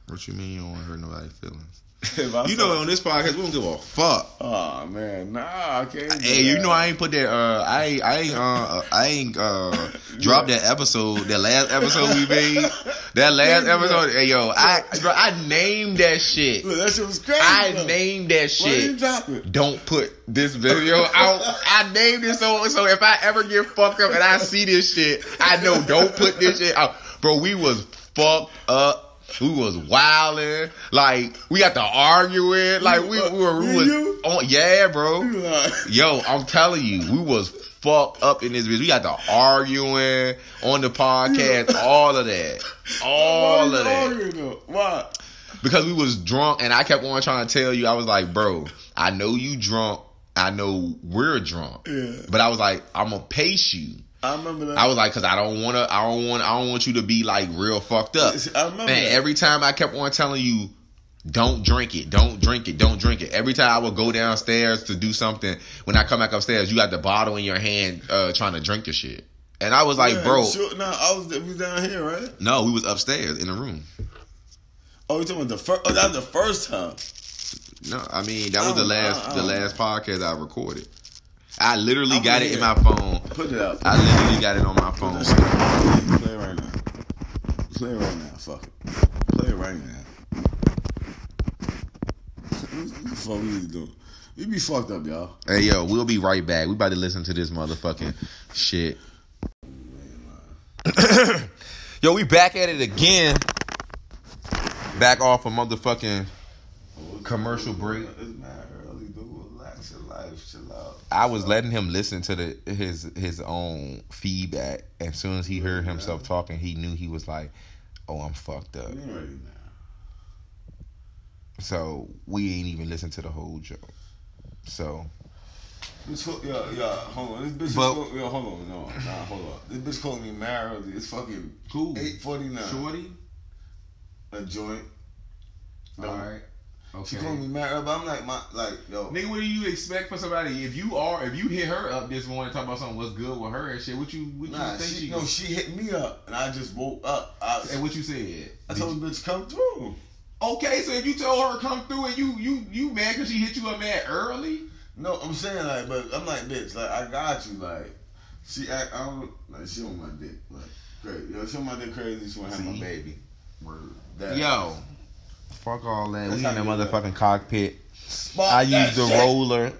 What you mean you don't want to hurt nobody's feelings? You know, on this podcast, we don't give a fuck. Oh man, nah, I can't. Hey, you know I ain't put that. Uh, I ain't, I ain't, uh, I ain't uh, dropped that episode. That last episode we made. That last episode. Hey, yo, I, bro, I named that shit. Look, that shit was crazy. I though. named that shit. it? Don't put this video out. I named it so so if I ever get fucked up and I see this shit, I know don't put this shit out. Bro, we was fucked up. We was wilding. Like we got to arguing. Like we, we were we was on yeah, bro. Yo, I'm telling you, we was fucked up in this bitch. We got to arguing on the podcast, all of that. All of that? Why? because we was drunk and I kept on trying to tell you, I was like, bro, I know you drunk. I know we're drunk. Yeah. But I was like, I'm gonna pace you. I remember that. I was like, cause I don't wanna, I don't want, I don't want you to be like real fucked up. I remember And that. every time I kept on telling you, don't drink it, don't drink it, don't drink it. Every time I would go downstairs to do something, when I come back upstairs, you got the bottle in your hand, uh, trying to drink the shit. And I was like, Yeah, bro, Sure, no, I was, we was down here, right? no, we was upstairs in the room. Oh, you talking about the first? Oh, that was the first time. No, I mean that was the last the last podcast I recorded. I literally I'm got it in my phone. Put it up. I literally got it on my phone. Play it right now. Play it right now. Fuck it. Play it right now. What the fuck we doing? We be fucked up, y'all. Hey yo, we'll be right back. We about to listen to this motherfucking shit. yo, we back at it again. Back off a motherfucking commercial break. It's mad early, dude. Relax your life. Chill out. I was letting him listen to the his his own feedback. As soon as he heard himself talking, he knew he was like, "Oh, I'm fucked up." So we ain't even listened to the whole joke. So Bitch, call- yeah, yeah, hold on. This bitch But- is call, yeah, hold on, no, nah, hold on. This bitch calling me mad. It's fucking Cool. eight forty nine. shorty. A joint. All right. She Okay. calling me mad but I'm like, my, like, yo, Nigga, what do you expect from somebody? If you are, if you hit her up this morning talk about something what's good with her and shit, what you, what nah, you think she, she? no, she hit me up, and I just woke up. I, and what you said? I told the bitch come through. okay, so if you told her come through and you, you, you mad because she hit you up mad early? No, I'm saying like, but I'm like, bitch, like I got you, like she act, I don't like she on my dick, like crazy. Yo, she on my dick crazy. She wanna have my baby. Word. That- Yo, fuck all that. That's we in the motherfucking cockpit. Spark I use the shit. roller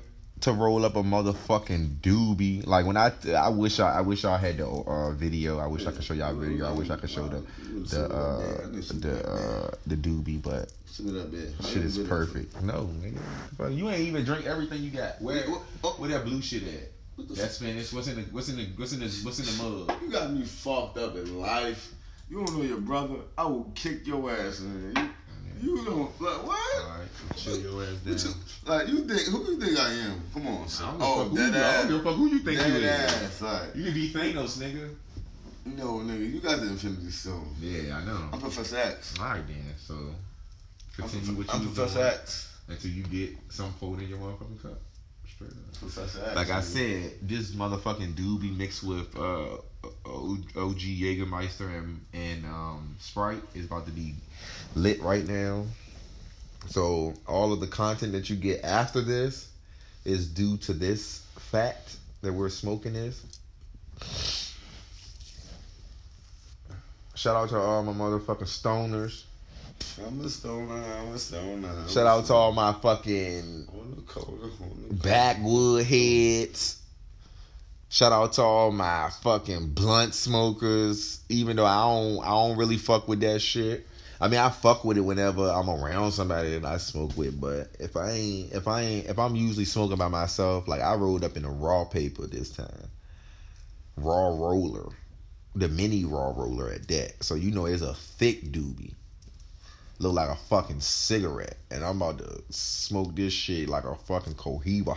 to roll up a motherfucking doobie. Like when I, I wish I, I wish y'all had the uh, video. I wish I could show y'all video. I wish I could show the, the, uh, the, uh, the doobie, but See what that bitch. shit is perfect. No, nigga, But you ain't even drink everything you got. Where, where that blue shit at? That's Spanish. What's in the, what's in the, what's in the, what's in the mug? You got me fucked up in life. You don't know your brother. I will kick your ass. Man. You, you don't like what? All right, chill your ass What you, down. like you think? Who you think I am? Come on, son. don't give a Oh, fuck who that you- I don't give a ass. fuck who you think you That is. ass. Like, You can be Thanos, nigga. no, nigga, you got the Infinity Stone. Yeah, I know. I'm Professor X. All right then. So I'm, continue what you I'm Professor X. until you get some fold in your motherfucking cup. Straight up. Professor X. Like I said, this motherfucking doobie mixed with uh, OG Jägermeister and and um, Sprite is about to be lit right now. So all of the content that you get after this is due to this fact that we're smoking this. Shout out to all my motherfucking stoners. I'm a stoner. I'm a stoner. I'm Shout out to all my fucking On the cold, on the backwood heads. Shout out to all my fucking blunt smokers. Even though I don't, I don't really fuck with that shit. I mean, I fuck with it whenever I'm around somebody that I smoke with. But if I ain't, if I ain't, if I'm usually smoking by myself, like I rolled up in a raw paper this time, raw roller, the mini raw roller at that. So you know it's a thick doobie. Look like a fucking cigarette, and I'm about to smoke this shit like a fucking cohiba.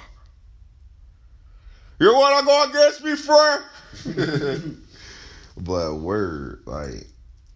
You wanna go against me, friend? but word, like,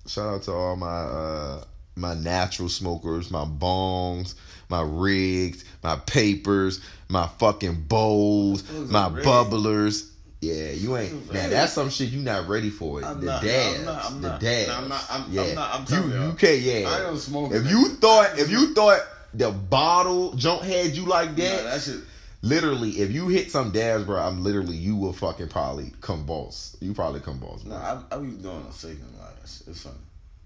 shout out to all my uh my natural smokers, my bongs, my rigs, my papers, my fucking bowls, my are rigs. bubblers. Yeah, you ain't. Now that's some shit you not ready for. I'm the not, dabs, I'm not, I'm the not, dabs. no, I'm not, I'm, yeah, I'm not, I'm you telling you y'all. can't. Yeah, I don't smoke. if you thought if you thought the bottle junk had you like Nah, that, that shit. Literally, if you hit some dabs, bro, I'm literally you will fucking probably convulse. You probably convulse. No, Bro. I, I be doing a that shit. It's funny.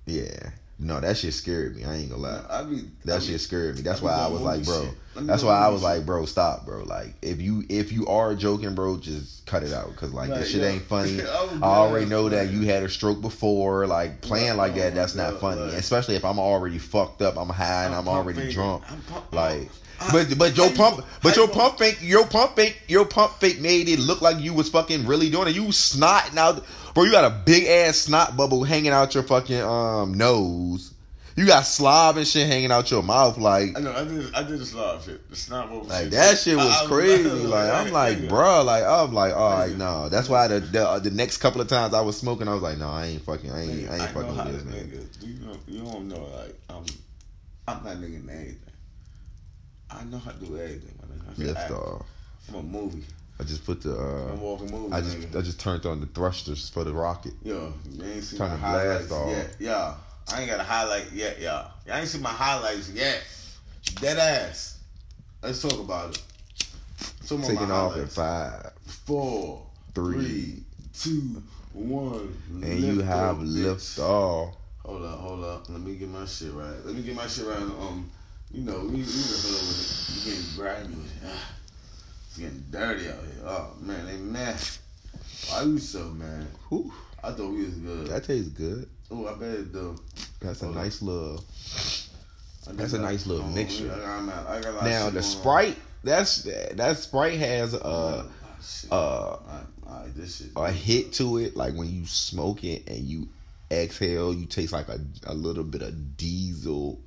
Yeah, no, that shit scared me. I ain't gonna lie. I be I That be- shit scared me. That's I why I was like, bro. shit. Let me That's why I was shit. like, bro, stop, bro. Like, if you if you are joking, bro, just cut it out because like Like, this shit yo, ain't funny. I I already know that you had a stroke before. Like playing like oh that, that's not God, funny. like- Especially if I'm already fucked up, I'm high, and I'm, pump already drunk. I'm Like, I- but but your you pump, but how your you pump fake, your pump fake, your pump fake made it look like you was fucking really doing it. You snotting out, bro. You got a big ass snot bubble hanging out your fucking um nose. You got slob and shit hanging out your mouth, like I know. I did. I did the slide shit. The snot over like shit. that shit was I- I crazy. I Like I'm like, nigga. bruh, like I'm like, all right, no. That's why the, the the next couple of times I was smoking, I was like, no, I ain't fucking, I ain't, I ain't fucking with this, man. nigga, You know, you don't know. Like I'm, I'm not nigga anything. I know how to do everything. My nigga. I can Lift act. off. I'm a movie. I just put the, I'm uh, walking movie. I just, nigga. I just turned on the thrusters for the rocket. Yo, you ain't seen Turn my the blast highlights off. yet. Yeah, I ain't got a highlight yet, y'all. Y'all ain't seen my highlights yet. Dead ass. Let's talk about it. About Taking off at highlights. five, Four, three, three, two, one. and you have lift off. Hold up, hold up. Let me get my shit right. Let me get my shit right. Um, you know, we we the hood with it. You getting grimy with it. It's getting dirty out here. Oh man, they mad. Why you so mad? Whew, I thought we was good. that tastes good. Oh, I bet it do. That's a nice little. That's a nice little oh, mixture. I got, I'm out. I got a lot of Now the Sprite, that's that Sprite has a Ah, uh Alright, alright, this shit. a hit to it. Like when you smoke it and you exhale, you taste like a a little bit of diesel,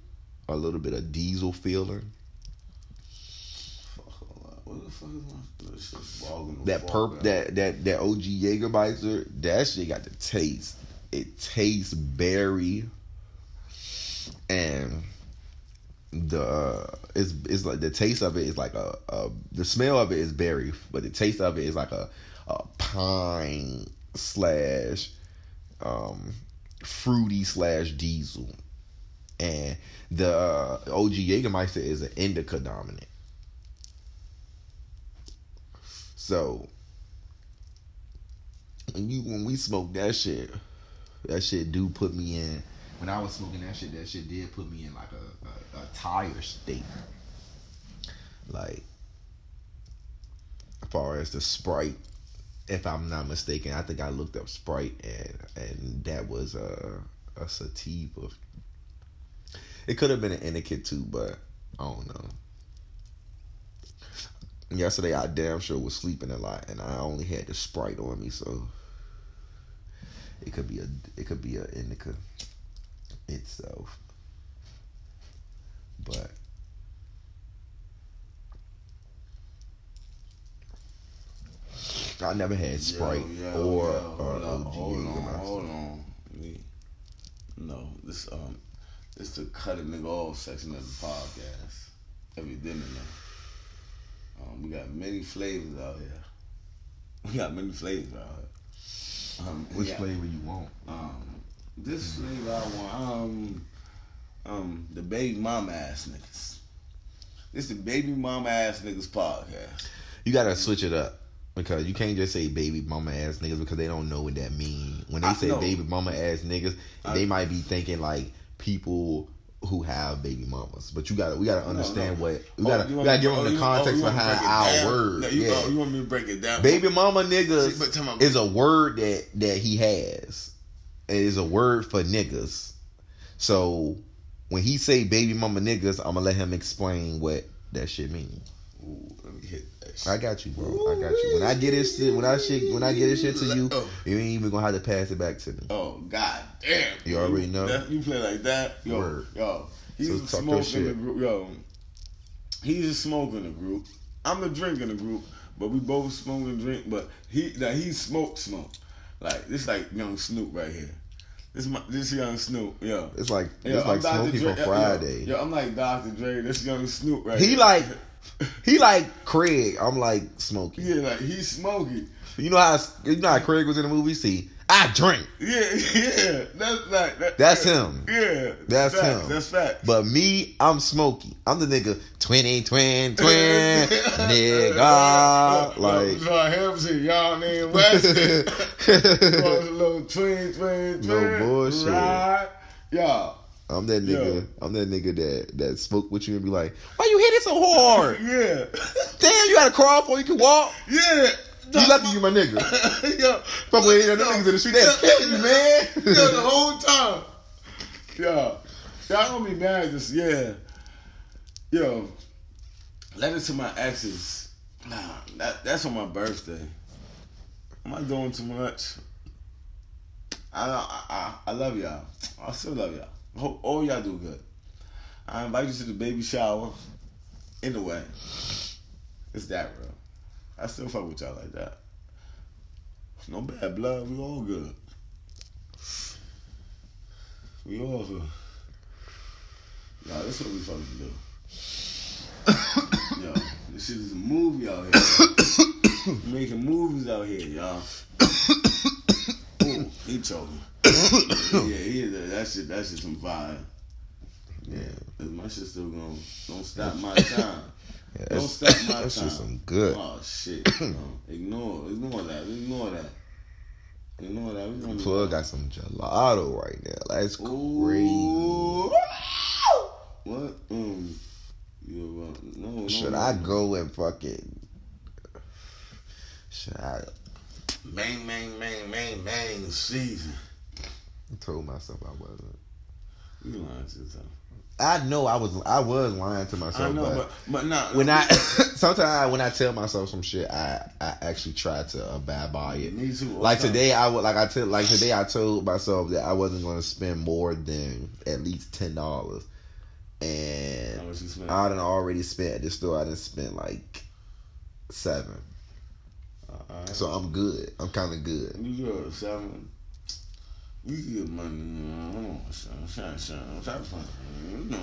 a little bit of diesel feeling. Fuck, hold up. What the fuck is my this shit's bogging the That perp, that that that OG Jägermeister, that shit got the taste. It tastes berry, and the uh, it's it's like the taste of it is like a, a the smell of it is berry, but the taste of it is like a a pine slash um fruity slash diesel, and the uh, OG Jägermeister is an indica dominant. So when you when we smoke that shit, that shit do put me in. When I was smoking that shit, that shit did put me in like a, a, a tired state. Like as far as the Sprite, if I'm not mistaken, I think I looked up Sprite and and that was a a sativa. It could have been an indica too, but I don't know. Yesterday I damn sure was sleeping a lot, and I only had the Sprite on me, so it could be a it could be a indica itself. But I never had Sprite Yo, yo, or, yo, or hold on, OG. Hold on, hold on. No, this um, this the cut a nigga off section of the podcast. Every dinner now. Um, we got many flavors out here. We got many flavors out here. Um, Which yeah. flavor you want? Um, this flavor I want. Um, um, the baby mama ass niggas. This the baby mama ass niggas podcast. You gotta switch it up because you can't just say baby mama ass niggas because they don't know what that mean. When they I say know. baby mama ass niggas, I- they might be thinking like people who have baby mamas. But you gotta we gotta understand no. what we Oh, gotta we gotta give oh, them the you- oh, context you want me to behind our word. No, you, yeah. oh, you want me to break it down? Baby mama niggas See, me- is a word that that he has. It is a word for niggas. So when he say baby mama niggas, I'm gonna let him explain what that shit means. Ooh, let me hit that shit. I got you, bro. I got you. When I get this shit, when I shit, when I get this shit to you, Oh. you ain't even gonna have to pass it back to me. Oh god damn! You already know? That- you play like that, yo, Word. yo. He's So a smoke in the group, yo. He's a smoke in the group. I'm the drink in the group, but we both smoke and drink. But he, that he smoke, smoke. Like this, like young Snoop right here. This, my, this young Snoop, yo. It's like Yo, it's like Dr. Smokey Dre- from yo, Friday. Yo, I'm like Dr. Dre. This young Snoop right He here. like he like Craig. I'm like Smokey. yeah, like he's smoky. You know how you know how Craig was in the movie. See, I drink, Yeah, yeah. That's like that, That's yeah. him. Yeah, That's facts, him. That's fact. but me, I'm Smokey. I'm the nigga twinny twin twin nigga. Like so him say y'all name a little twin, twin, twin. No bullshit. Right. Yeah. I'm that nigga. I'm that nigga that that smoke with you and be like, why you hit it so hard? Yeah. Damn, you got to crawl before you can walk. yeah. You lucky you my nigga. yo, Fuck with them niggas in the street, they killing you, man. yo, the whole time. Yo, y'all gonna be mad Just yeah. Yo, letter to my exes. Nah, that, that's on my birthday. Am I doing too much? I, I, I, I love y'all. I still love y'all. Hope all oh, y'all do good. I invite you to the baby shower. In the way. It's that real. I still fuck with y'all like that. No bad blood. We all good. We all good. Y'all, this what we fucking do. Yo, this shit is a movie out here. Making movies out here, y'all. Ooh, he choking. yeah, he is. That shit, that shit some fire. Yeah, my shit still going. Don't stop my time. yeah Don't that's, stop my that's time. just some good. Oh shit. No, ignore, ignore that. Ignore that. Ignore that. We gonna Plug got some gelato right now. That's crazy. What? Um. You uh, no, no. Should no. I go and fucking? Should I? Bang, bang, bang, bang, bang. Season. I told myself I wasn't. You lying to yourself. I know I was. I was lying to myself. I know, but, but but not when I sometimes when I tell myself some shit, I I actually try to uh, abide by it. Me too. Like time. today, I would like I tell like today I told myself that I wasn't going to spend more than at least ten dollars, and much you spend? I done already spent at the store. I didn't spend like seven, Alright. so I'm good. I'm kind of good. You good, seven. You get money. Come on, son. Son, son. Stop playing. You know.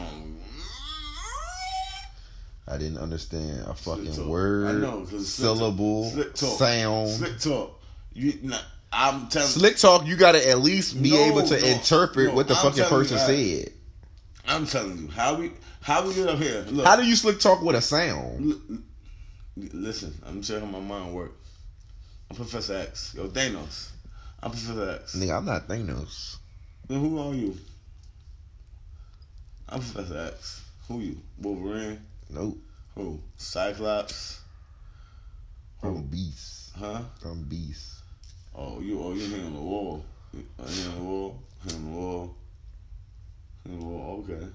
I didn't understand a fucking word, I know, syllable, slick talk. sound. Slick talk. You, nah, I'm telling Slick talk, you gotta at least be No, able to no, interpret no, what the I'm fucking person said. I'm telling you how we how we get up here. Look, How do you slick talk with a sound? look, Listen, I'm sure how my mind works. I'm Professor X. Yo, Thanos. I'm Professor X. Nigga, I'm not Thanos. Then who are you? I'm Professor X. Who you? Wolverine? Nope. Who? Cyclops? I'm Beast. Huh? I'm Beast. Oh, you oh you hang on the wall. Uh, hang on the wall. Hang on the wall. Hang on the wall. Okay.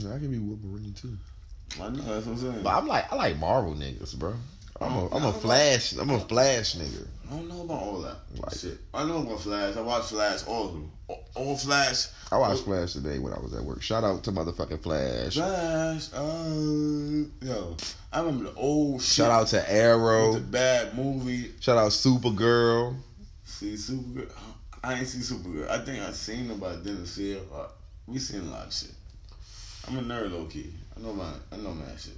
I can be Wolverine too. I know that's what I'm saying. But I'm like, I like Marvel niggas, bro. I'm a, I'm a Flash. I'm a Flash nigga. I don't know about all that Like- shit. I know about Flash. I watch Flash all of them. All, all Flash. I watched Flash today when I was at work. Shout out to motherfucking Flash. Flash. Uh, yo, I remember the old shit. Shout out to Arrow. the bad movie. Shout out Supergirl. See Supergirl. I ain't see Supergirl. I think I seen her, but I didn't see her. Uh, we seen a lot of shit. I'm a nerd, low key. I know my, I know my shit.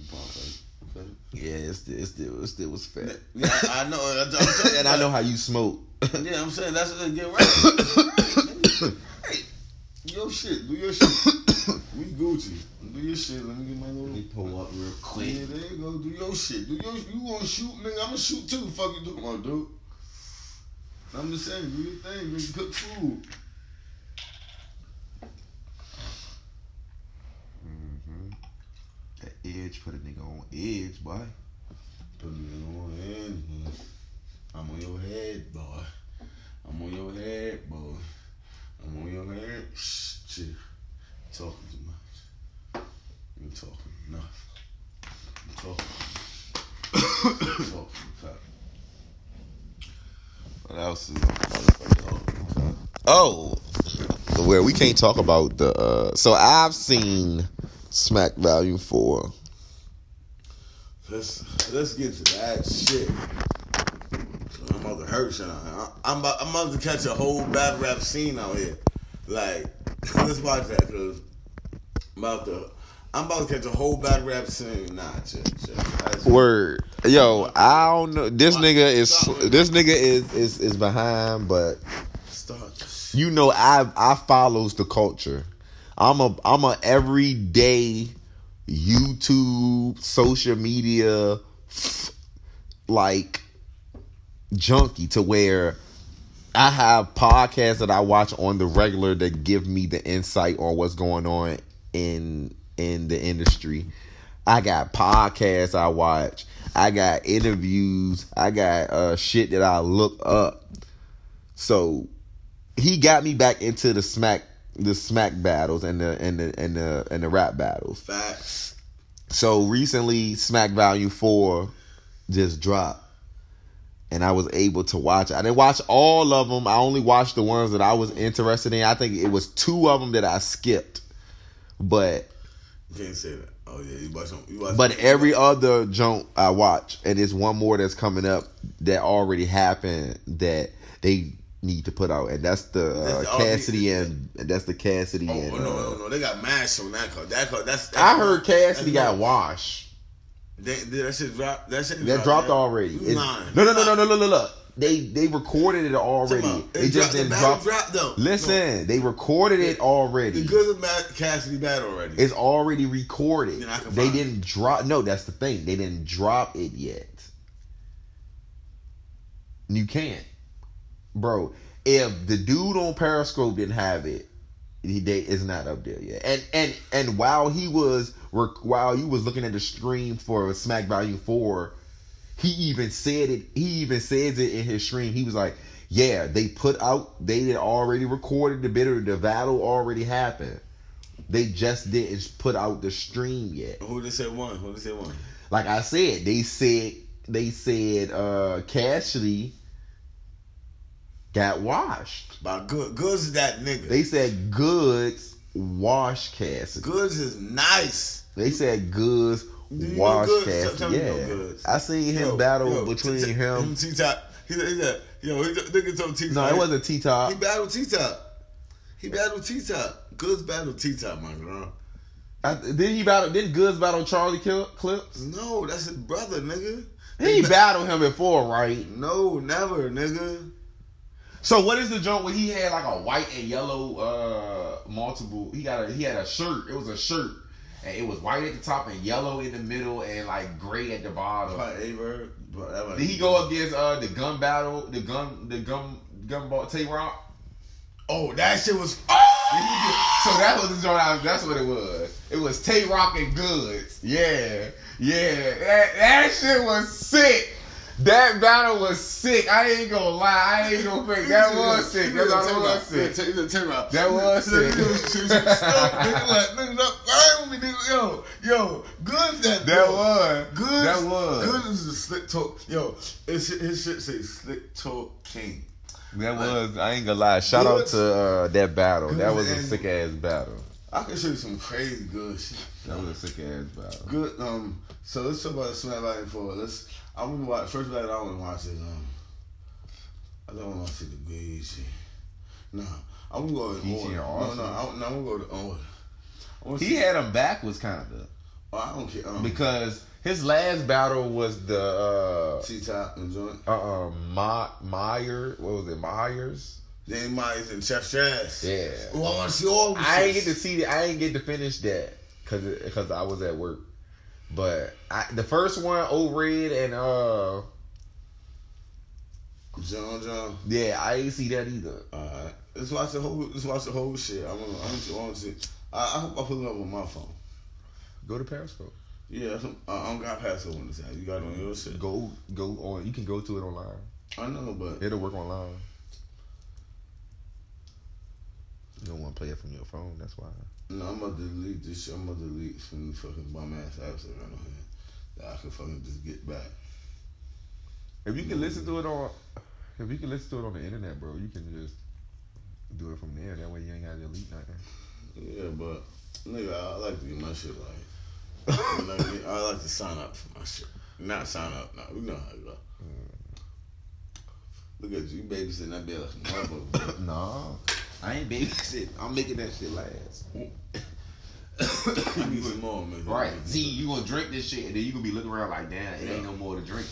You pump, right? Okay. Yeah, it's still, it's still, it still was fat. Yeah, I know. I, I'm and I know how you smoke. Yeah, I'm saying that's what get right. hey, your shit, do your shit. We Gucci. Do your shit. Let me get my little. pull up real quick. Yeah, there you go. Do your shit. Do your. You want to shoot, nigga? I'ma shoot too. Fuck you talking about, dude. I'm just saying, do your thing. Nigga, cook food. Edge put a nigga on edge, boy. Put me on edge. I'm on your head, boy. I'm on your head, boy. I'm on your head. Shh, chill. Talking too much. You talking enough. I'm talking. talking. Talking. What else is Oh, where we can't talk about the. uh So I've seen Smack Volume Four. Let's let's get to that shit. I'm about to hurt out here. I'm about I'm about to catch a whole bad rap scene out here. Like, let's watch that because I'm about to I'm about to catch a whole bad rap scene. Nah, chill, chill. Word, yo, I don't know. This nigga is this nigga is is is behind, but you know I I follows the culture. I'm a I'm a everyday YouTube social media like junkie to where I have podcasts that I watch on the regular that give me the insight on what's going on in in the industry. I got podcasts I watch. I got interviews. I got uh shit that I look up. So he got me back into the smack the smack battles and the and the and the and the rap battles. Facts. So recently Smack Volume 4 just dropped. And I was able to watch. I didn't watch all of them. I only watched the ones that I was interested in. I think it was two of them that I skipped. But You can't say that. Oh yeah, you watch. You watch. but every other junk I watch, and there's one more that's coming up that already happened that they need to put out, and that's the uh, That's the- Cassidy and, and that's the Cassidy Oh, and. no, no, uh, no, they got mashed on that car. That car. That's. that's I heard Cassidy got washed. They, they, that shit dropped. That shit That dropped already. It- no, no, no, no, no, no, no, no. They they recorded it already. They It just didn't drop. dropped, though. Listen, they recorded it The already. good of Matt Cassidy bad already. It's already recorded. Then I can They it. didn't drop. No, that's the thing. They didn't drop it yet. You can't, bro. If the dude on Periscope didn't have it, he they, it's not up there yet. And and and while he was while he was looking at the stream for Smack Volume Four, he even said it. He even says it in his stream. He was like, "Yeah, they put out. They had already recorded the bit the battle already happened. They just didn't put out the stream yet. Who they say one? Who they say one? Like I said, they said they said uh Cassidy got washed. By good. Goodz is that nigga. They said Goodz washed Cassidy. Goodz is nice. They said Goodz you Goodz? Cassidy. Tell Yeah, Goodz. I seen him Yo, battle yo, between T- him. T Top. He said, he yo, he nigga told T Top. No, it wasn't T top. He battled T Top. He battled T Top. Goodz battled T Top, my girl. Did he battle? Did Goodz battle Charlie Clips? No, that's his brother, nigga. He ba- battled him before, right? No, never, nigga. So what is the joint where he had like a white and yellow uh multiple? He got a he had a shirt. It was a shirt, and it was white at the top and yellow in the middle and like gray at the bottom. But that Did he go against uh the gun battle, the gun, the gun, gun ball, Tay Rock? Oh, that shit was. He get- So that was the joint. I That's what it was. It was Tay Rock and Goodz. Yeah, yeah. That, that shit was sick. That battle was sick. I ain't gonna lie. I ain't gonna fake. That was sick. That was sick. The ten rock. That was sick. Yo, yo, good that. That was. Good. That was. Good is a slick talk. Yo, his shit, his shit say slick talk king. That was. I ain't gonna lie. Shout out to uh, that battle. That was a sick ass battle. I can show you some crazy good shit. That was a sick ass battle. Good. Um. So let's talk about Smack Light for. Let's. I want to watch first battle. I to watch is um. I don't want to see the good shit. No, I'm gonna go order. and No, no, I, no, I'm gonna go to order. He see- had him backwards, kind of, Oh, I don't care. Um, because his last battle was the uh, T Top and joint. uh, uh My, Meyer. What was it? Myers. Danny Myers and Chef Jazz. Yeah. Oh, I want to see all. I ain't get to see. That. I ain't get to finish that because because I was at work. But I, the first one, O Red and uh, John John. yeah, I ain't see that either. Alright. Let's watch the whole. Let's watch the whole shit. I want. I want to. I, I hope I put it up on my phone. Go to Periscope. Yeah, I I don't got Periscope on this app. You got it on your shit. Go go on. You can go to it online. I know, but It'll work online. You don't want to play it from your phone. That's why. No, I'm to delete this shit. I'm to delete some fucking bum ass apps that run on here that I can fucking just get back. If you can listen to it on, if you can listen to it on the internet, bro, you can just do it from there. That way you ain't got to delete nothing. Yeah, but nigga, I like to get my shit like. you know what I mean? I like to sign up for my shit. Not sign up. No, we know how it go. Mm. Look at you, babysitting that bitch like a motherfucker. No, I ain't babysit. I'm making that shit last. Need some more, man. Right. See, you gonna drink this shit, and then you gonna be looking around like, damn, it ain't no more to drink.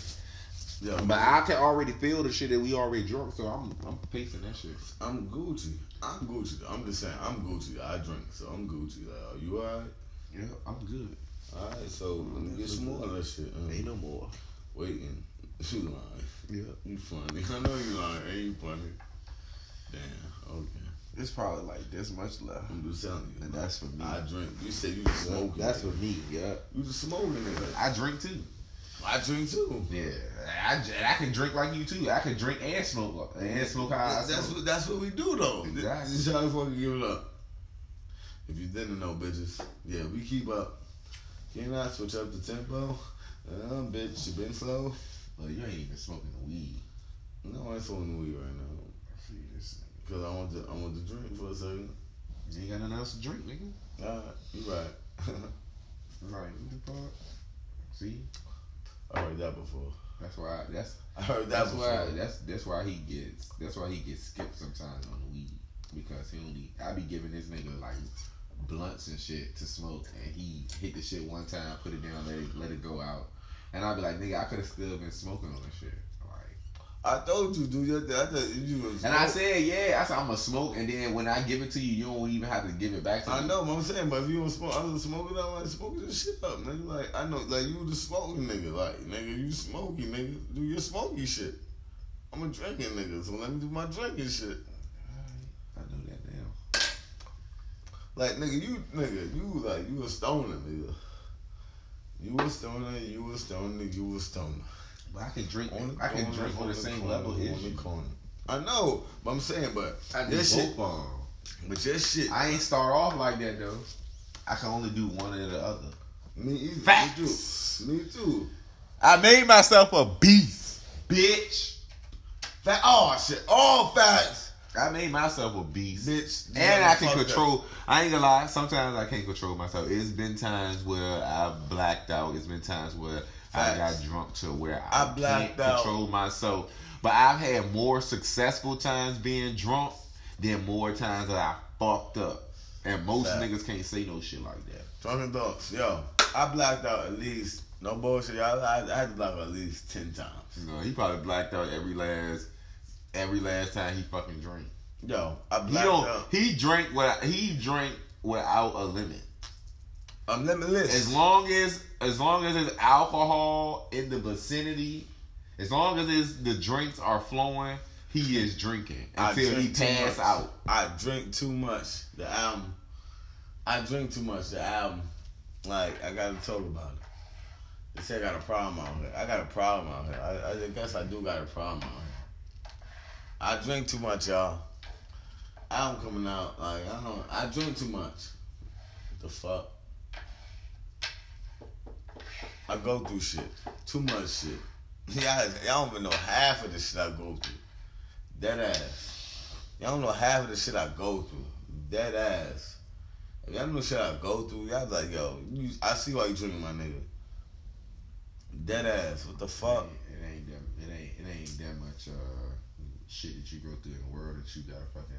Yeah, But I can already feel the shit that we already drunk, so I'm I'm pacing that shit. I'm Gucci. I'm Gucci. I'm just saying, I'm Gucci. I drink, so I'm Gucci. Like, are you alright? Yeah, I'm good. Alright, so let me get some more of that shit. Um, Ain't no more. waiting. You lying. Yeah. You funny. I know you lying. Ain't you funny? Damn. Okay. It's probably like this much left. I'm just telling you. And that's for me. I drink. You said you smoking. That's for me. Yeah. You just smoking nigga. I drink too. I drink too. Yeah. I, I can drink like you too. I can drink and smoke and smoke how I That's smoke. what that's what we do though. Exactly. To fucking give it up. If you didn't know, bitches, yeah, we keep up. Can I switch up the tempo? Uh, bitch, you been slow? Well, you ain't even smoking the weed. No, I ain't smoking weed right now. Cause I want to, I want to drink for a second. You ain't got nothing else to drink, nigga. Alright, you right. Right. The fuck? See, I heard that before. that's why. That's I heard that that's before. why. That's that's why he gets. That's why he gets skipped sometimes on the weed because he only. I be giving this nigga like blunts and shit to smoke, and he hit the shit one time, put it down, let it let it go out, and I be like, nigga, I could have still been smoking on this shit. I told you, do your thing. I thought you was. and I said, yeah, I said I'm gonna smoke, and then when I give it to you, you don't even have to give it back to I me. I know, but I'm saying, but if you don't smoke, I was smoking. I'm like smoking this shit up, nigga. Like I know, like you the smoking nigga. Like nigga, you smoky nigga. Do your smoky shit. I'm a drinking nigga, so let me do my drinking shit. I know that now. Like nigga, you nigga, you like you a stoner, nigga. You a stoner, you a stoner, you a stoner. But I can drink. On the I can corner, drink on the same corner, level on as you. corner. I know, but I'm saying, but I do your both shit, of 'em. but your shit, I ain't start off like that though. I can only do one or the other. me either. Facts. Me too. Me too. I made myself a beast, bitch. Fact. Oh shit. All facts, I made myself a beast. bitch. And I can Fuck that. control. I ain't gonna lie. Sometimes I can't control myself. It's been times where I've blacked out. It's been times where I got drunk to where I, I blacked can't out. control myself. But I've had more successful times being drunk than more times that I fucked up. And most niggas can't say no shit like that. Drunken thoughts. Yo, I blacked out at least. No bullshit. I, I, I had to black out at least ten times. You know, he probably blacked out every last, every last time he fucking drank. Yo, I He blacked don't. out. He drank what he drank without a limit. I'm limitless. As long as as long as there's alcohol in the vicinity, as long as the drinks are flowing, he is drinking until he drink too pass out. I drink too much. The album. I drink too much. The album. Like I gotta talk about it. They say I got a problem out here. I got a problem out here. I, I guess I do got a problem out here. I drink too much, y'all. I am coming out. Like I don't. I drink too much. What the fuck? I go through shit. Too much shit. Y'all, y'all don't even know half of the shit I go through. Dead ass. Y'all don't know half of the shit I go through. Dead ass. If y'all know shit I go through, y'all like, yo, you, I see why you drinking my nigga. Dead ass. What the fuck? It ain't that. It ain't. It ain't that much uh, shit that you go through in the world that you gotta fucking.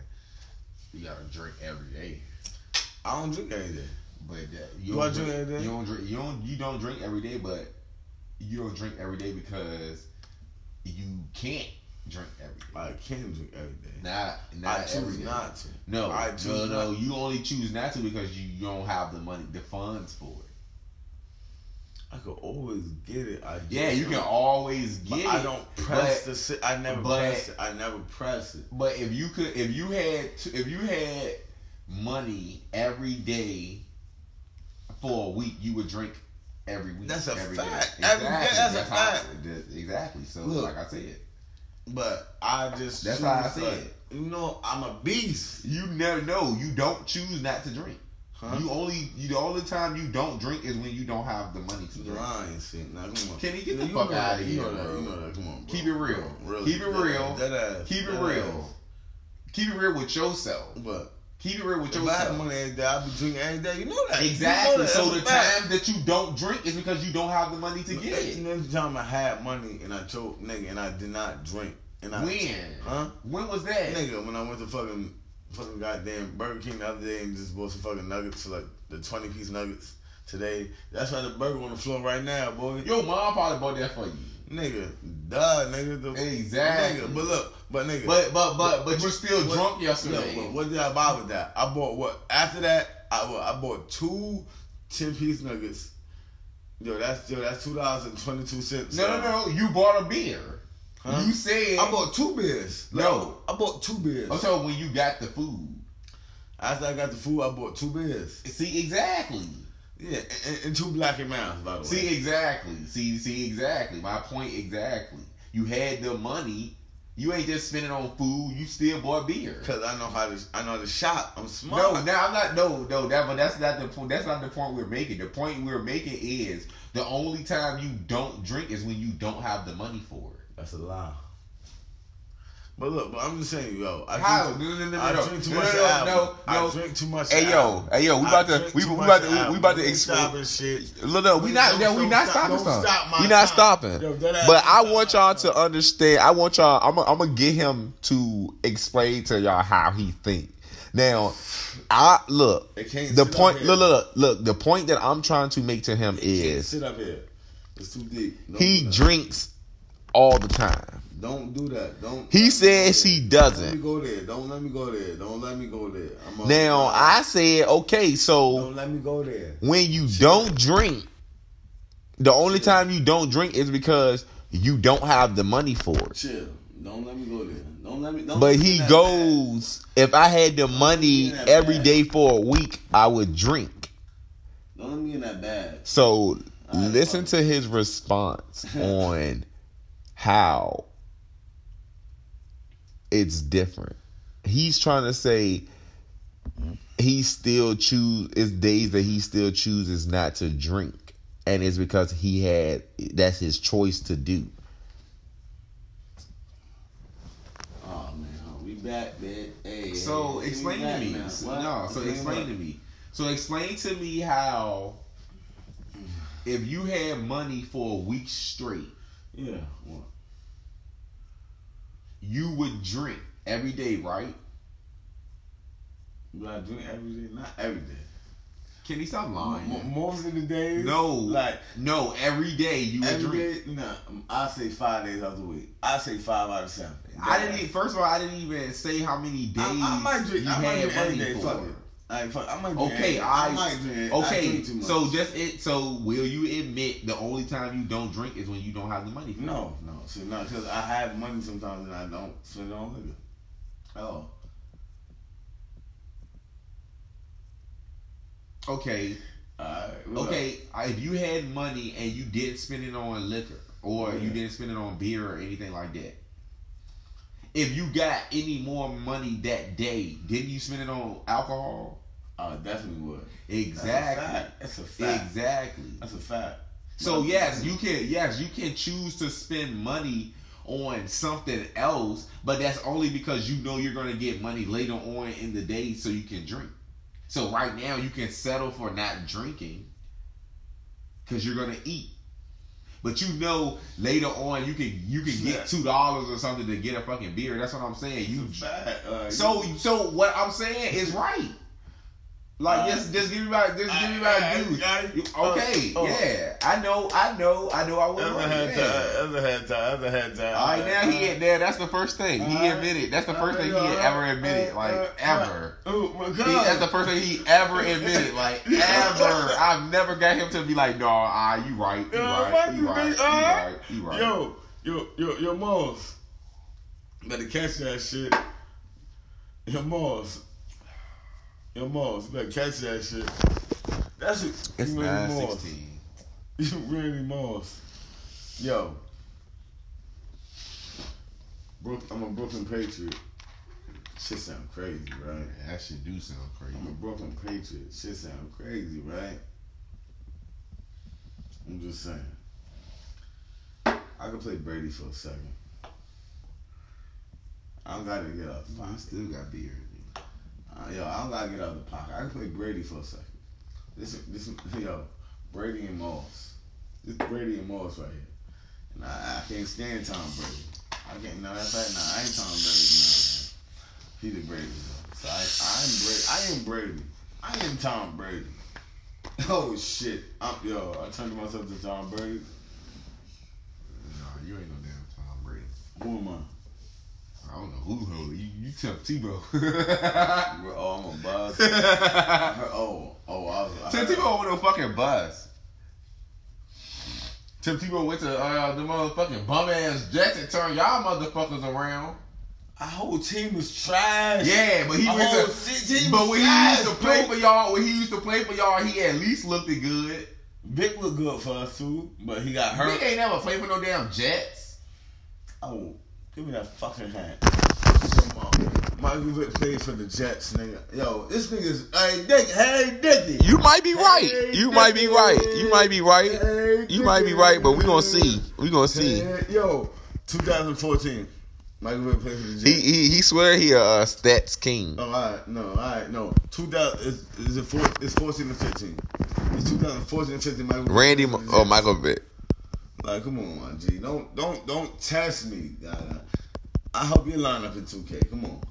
You gotta drink every day. I don't drink every day. But that, you do don't drink every day? You don't drink. You don't. You don't drink every day, but you don't drink every day because you can't drink every day. I can drink every day. Not, I not every choose day. not to. No, I no, choose no. not- You only choose not to because you don't have the money, the funds for it. I could always get it. I Yeah, you can always But it. I don't press but- the. I never but- press it. I never press it. But if you could, if you had, if you had money every day for a week, you would drink every week. That's a every day. fact. Every day, that's a fact. that- exactly. So, Look. like I said, But I just That's how I like, it. You know, I'm a beast. you never know. You don't choose not to drink. Huh? You only, you the only time you don't drink is when you don't have the money to drink. lying shit. Now come on. Can he get the fuck you know outta that, here, You know that. bro? You know that. Come on, bro. Keep it real. Really. Keep it real. Dead ass. Keep it real. Keep it real with yourself. But Keep it real with if I yourself. money every day, I'd be drinking every day. You know that. Exactly. You know that. So the fact. time that you don't drink is because you don't have the money to get You it. the time I had money and I choked nigga and I did not drink. And I When? Huh? When was that? Nigga, when I went to fucking fucking goddamn Burger King the other day and just bought some fucking nuggets for like the twenty piece nuggets today. That's why the burger on the floor right now, boy. Your mom probably bought that for you. Nigga, duh, nigga. The, Exactly. Nigga, but look, but nigga. But but but but you still what- drunk no, yesterday. but what did I buy with that? I bought what? After that, I, bought- I bought two 10 piece nuggets. Yo, that's yo, that's two dollars and twenty two cents. no, no, no. You bought a beer. Huh? You said I bought two beers. Like, No. I bought two beers. Also, when you got the food. After I got the food, I bought two beers. See exactly. Yeah, and, and two black and mounds, by the way. See exactly. See see exactly. My point exactly. You had the money. You ain't just spending on food. You still bought beer. Cause I know how to, I know how to shop. I'm smart. No, now I'm not. No, no, that. But that's not the point. That's not the point we're making. The point we're making is the only time you don't drink is when you don't have the money for it. That's a lie. But look, but I'm just saying, yo, I How? drink, No, no, no, I no, drink too no, much no, no, no, I drink too much. Hey yo, hey yo, we about to we, we about to we, we about to Don't explain. stop and shit. Look, no, we not. No, we not stop- stopping. stop We not stopping. But I want y'all to understand. I want y'all. I'm. I'm gonna get him to explain to y'all how he think. Now, I look. The point. Look, look, look. The point that I'm trying to make to him is sit up here. It's too deep. He drinks all the time. Don't do that. Don't. He says go he doesn't. Let me go there. Don't let me go there. Don't let me go there. I'm Now I said, okay, so Don't let me go there. when you don't drink, the only time you don't drink is because you don't have the money for it. Chill. Don't let me go there. Don't let me. Don't But he goes, if I had the money in that every bag. day for a week, I would drink. Don't let me in that bag. So listen to his response on how it's different. He's trying to say he still choose it's days that he still chooses not to drink. And it's because he had that's his choice to do. Oh man, we back, man. Hey. So hey, explain to me. So, no, so Okay, explain to me. So explain to me how if you had money for a week straight, Yeah. What? You would drink every day, right? Do I drink every day? Not every day. Can he stop lying? M- most of the days. No, Like no, every day you would every drink. day. Nah, um, I say five days out of the week. I say five out of seven. I didn't. Even, first of all, I didn't even say how many days I, I might drink. you I might had drink money day. for. Like, fuck, I might drink. Okay, I, I- might drink. I Okay, drink too much. so just it. So will you admit the only time you don't drink is when you don't have the money? For it? no, no, see, no, because I have money sometimes and I don't spend it on liquor. All. Okay, okay. If you had money and you didn't spend it on liquor or you didn't spend it on beer or anything like that, if you got any more money that day, didn't you spend it on alcohol? I definitely would. Exactly. That's a fact. That's a fact. Exactly. That's a fact. So yes, you can yes, you can choose to spend money on something else, but that's only because you know you're gonna get money later on in the day so you can drink. So right now you can settle for not drinking because you're gonna eat. But you know later on you can you can get two dollars or something to get a fucking beer. That's what I'm saying. You. Uh, so so what I'm saying is right. Like Uh, just just give me my just give me my dude. You- uh, Okay, uh, yeah, I know, I know, I know. I was right. had yeah. time? Ever had time? Ever had time? All right, now he there. That's the first thing he admitted. That's the first thing he had ever admitted, like ever. Oh my He, god! that's the first thing he ever admitted, like ever. I've never got him to be like, no, ah, you right, you right, you you, right, you right, you right. Yo, yo, yo, yo, Moss. Better catch that shit. Yo, Moss. Yo, Moss. You better catch that shit. That's it. it's nine Moss. sixteen. You Randy Moss. Yo. Brook, I'm a Brooklyn Patriot. Shit sound crazy, right? That shit do sound crazy. I'm a Brooklyn Patriot. Shit sound crazy, right? I'm just saying. I could play Brady for a second. I don't gotta get up. I still got beer. Uh, yo, I don't gotta get out the pocket. I can play Brady for a second. This, this, yo, Brady and Moss. This Brady and Moss right here. And I, I can't stand Tom Brady. I can't. No, that's right. Nah, I ain't Tom Brady. Nah, man. He the Brady though. So I, I'm Brady. I am Brady. I am Tom Brady. Oh shit. I'm, yo, I turned myself to Tom Brady. Nah, you ain't no damn Tom Brady. Who am I? I don't know who who you, you tell Tebow. Oh, I'm a buzz. Oh, oh, I was. I Tim Tebow went no fucking bus. Tim Tebow went to uh, the motherfucking bum ass Jets and turned y'all motherfuckers around. Our whole team was trash. Yeah, but he Our went to. team But when he used to play bro. for y'all, when he used to play for y'all, he at least looked it good. Vick looked good for us too, but he got hurt. He ain't never played for no damn Jets. Oh, give me that fucking hat. Michael Vick played for the Jets, nigga. Yo, this nigga's hey Dick, hey Dickie. You might be right. Hey, You might be right. You might be right. Hey, You might be right, but we gonna see. We gonna see. Hey, Yo, 2014. Michael Vick played for the Jets. He he he swear he a uh, stats king. Oh, all right, no, all right, no. 2000 is, is it four, it's 14 and 15. It's 2014 and 15. Michael Randy played for or Michael Vick. Like, come on, my G. Don't don't don't test me. I hope you line up in 2K. Come on.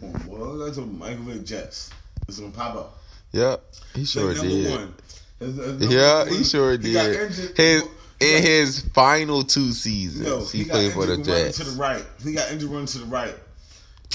Come on, boy. That's a Michael Vick Jets. It's gonna pop up. Yep, he sure Like, did. one. His- his Yeah, one. he sure He did. His in got- his final two seasons, No, he, got played for the Jets. To the right, he got injured running to the right,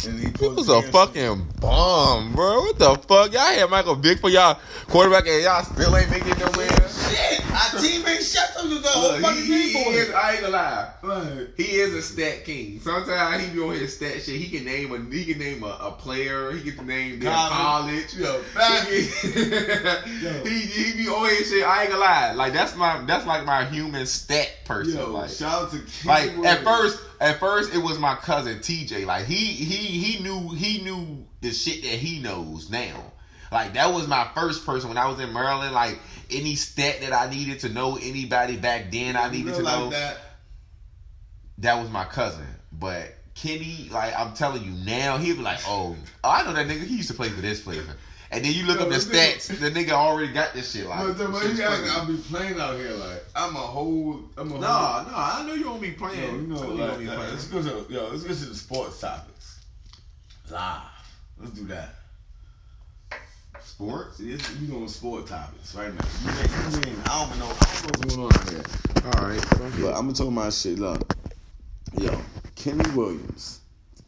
He was a fucking bum, bro. What the fuck? Y'all had Michael Vick for y'all quarterback, and y'all still ain't making no nowhere. Shit, our team ain't shut up. You got whole Look, fucking he, he team is, boy. I ain't gonna lie. Right. He is a stat king. Sometimes he be on his stat shit. He can name a he can name a, a player. He can name their College. college. Yo, He, Yo. he he be on his shit. I ain't gonna lie. Like that's my that's like my human stat person. Yo, like shout out to King like at first at first it was my cousin TJ. Like he he he knew he knew the shit that he knows now. Like that was my first person when I was in Maryland. Like any stat that I needed to know, anybody back then I needed to like know that. that was my cousin. But Kenny, like I'm telling you now, he'll be like, oh, oh, I know that nigga. He used to play for this place. And then you look Yo, up the stats, the nigga already got this shit. Like, But way crazy. I'll be playing out here like I'm a whole. I'm a Nah, nah, I know you don't be playing. yo, you know, Totally like, don't be uh, playing. let's go to yo. Let's go to the sports topics. Live. Let's do that. Sports. See, this, we going sport topics right now. You ain't, you ain't, I don't know. I don't know what's going on out here. All right. But I'm gonna talk about shit. Look, yo, Kenny Williams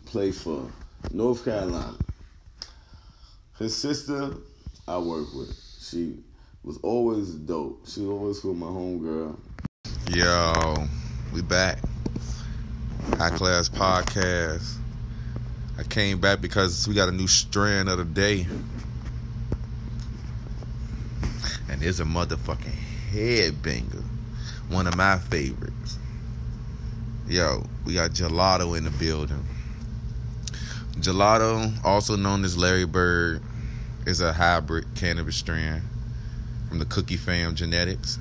played for North Carolina. His sister, I work with. She was always dope. She was always with my homegirl. Yo, we back. High class podcast. I came back because we got a new strand of the day. And it's a motherfucking headbanger. One of my favorites. Yo, we got gelato in the building. Gelato, also known as Larry Bird, is a hybrid cannabis strand from the Cookie Fam Genetics.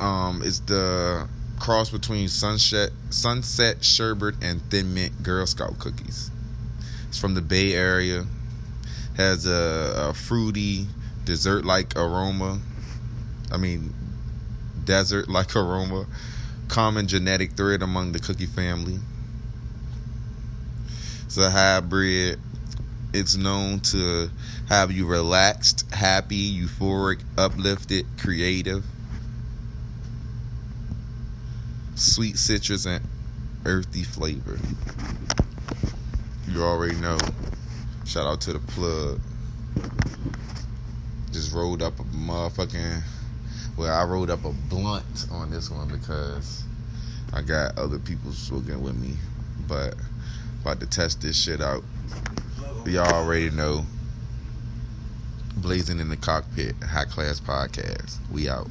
Um, it's the cross between Sunset Sunset Sherbet and Thin Mint Girl Scout cookies. It's from the Bay Area. Has a, a fruity, dessert-like aroma. I mean, desert-like aroma. Common genetic thread among the cookie family. It's a hybrid. It's known to have you relaxed, happy, euphoric, uplifted, creative sweet citrus and earthy flavor. You already know. Shout out to the plug. Just rolled up a motherfucking. Well, I rolled up a blunt on this one because I got other people smoking with me. But about to test this shit out. Y'all already know. Blazing in the cockpit, high class podcast. We out.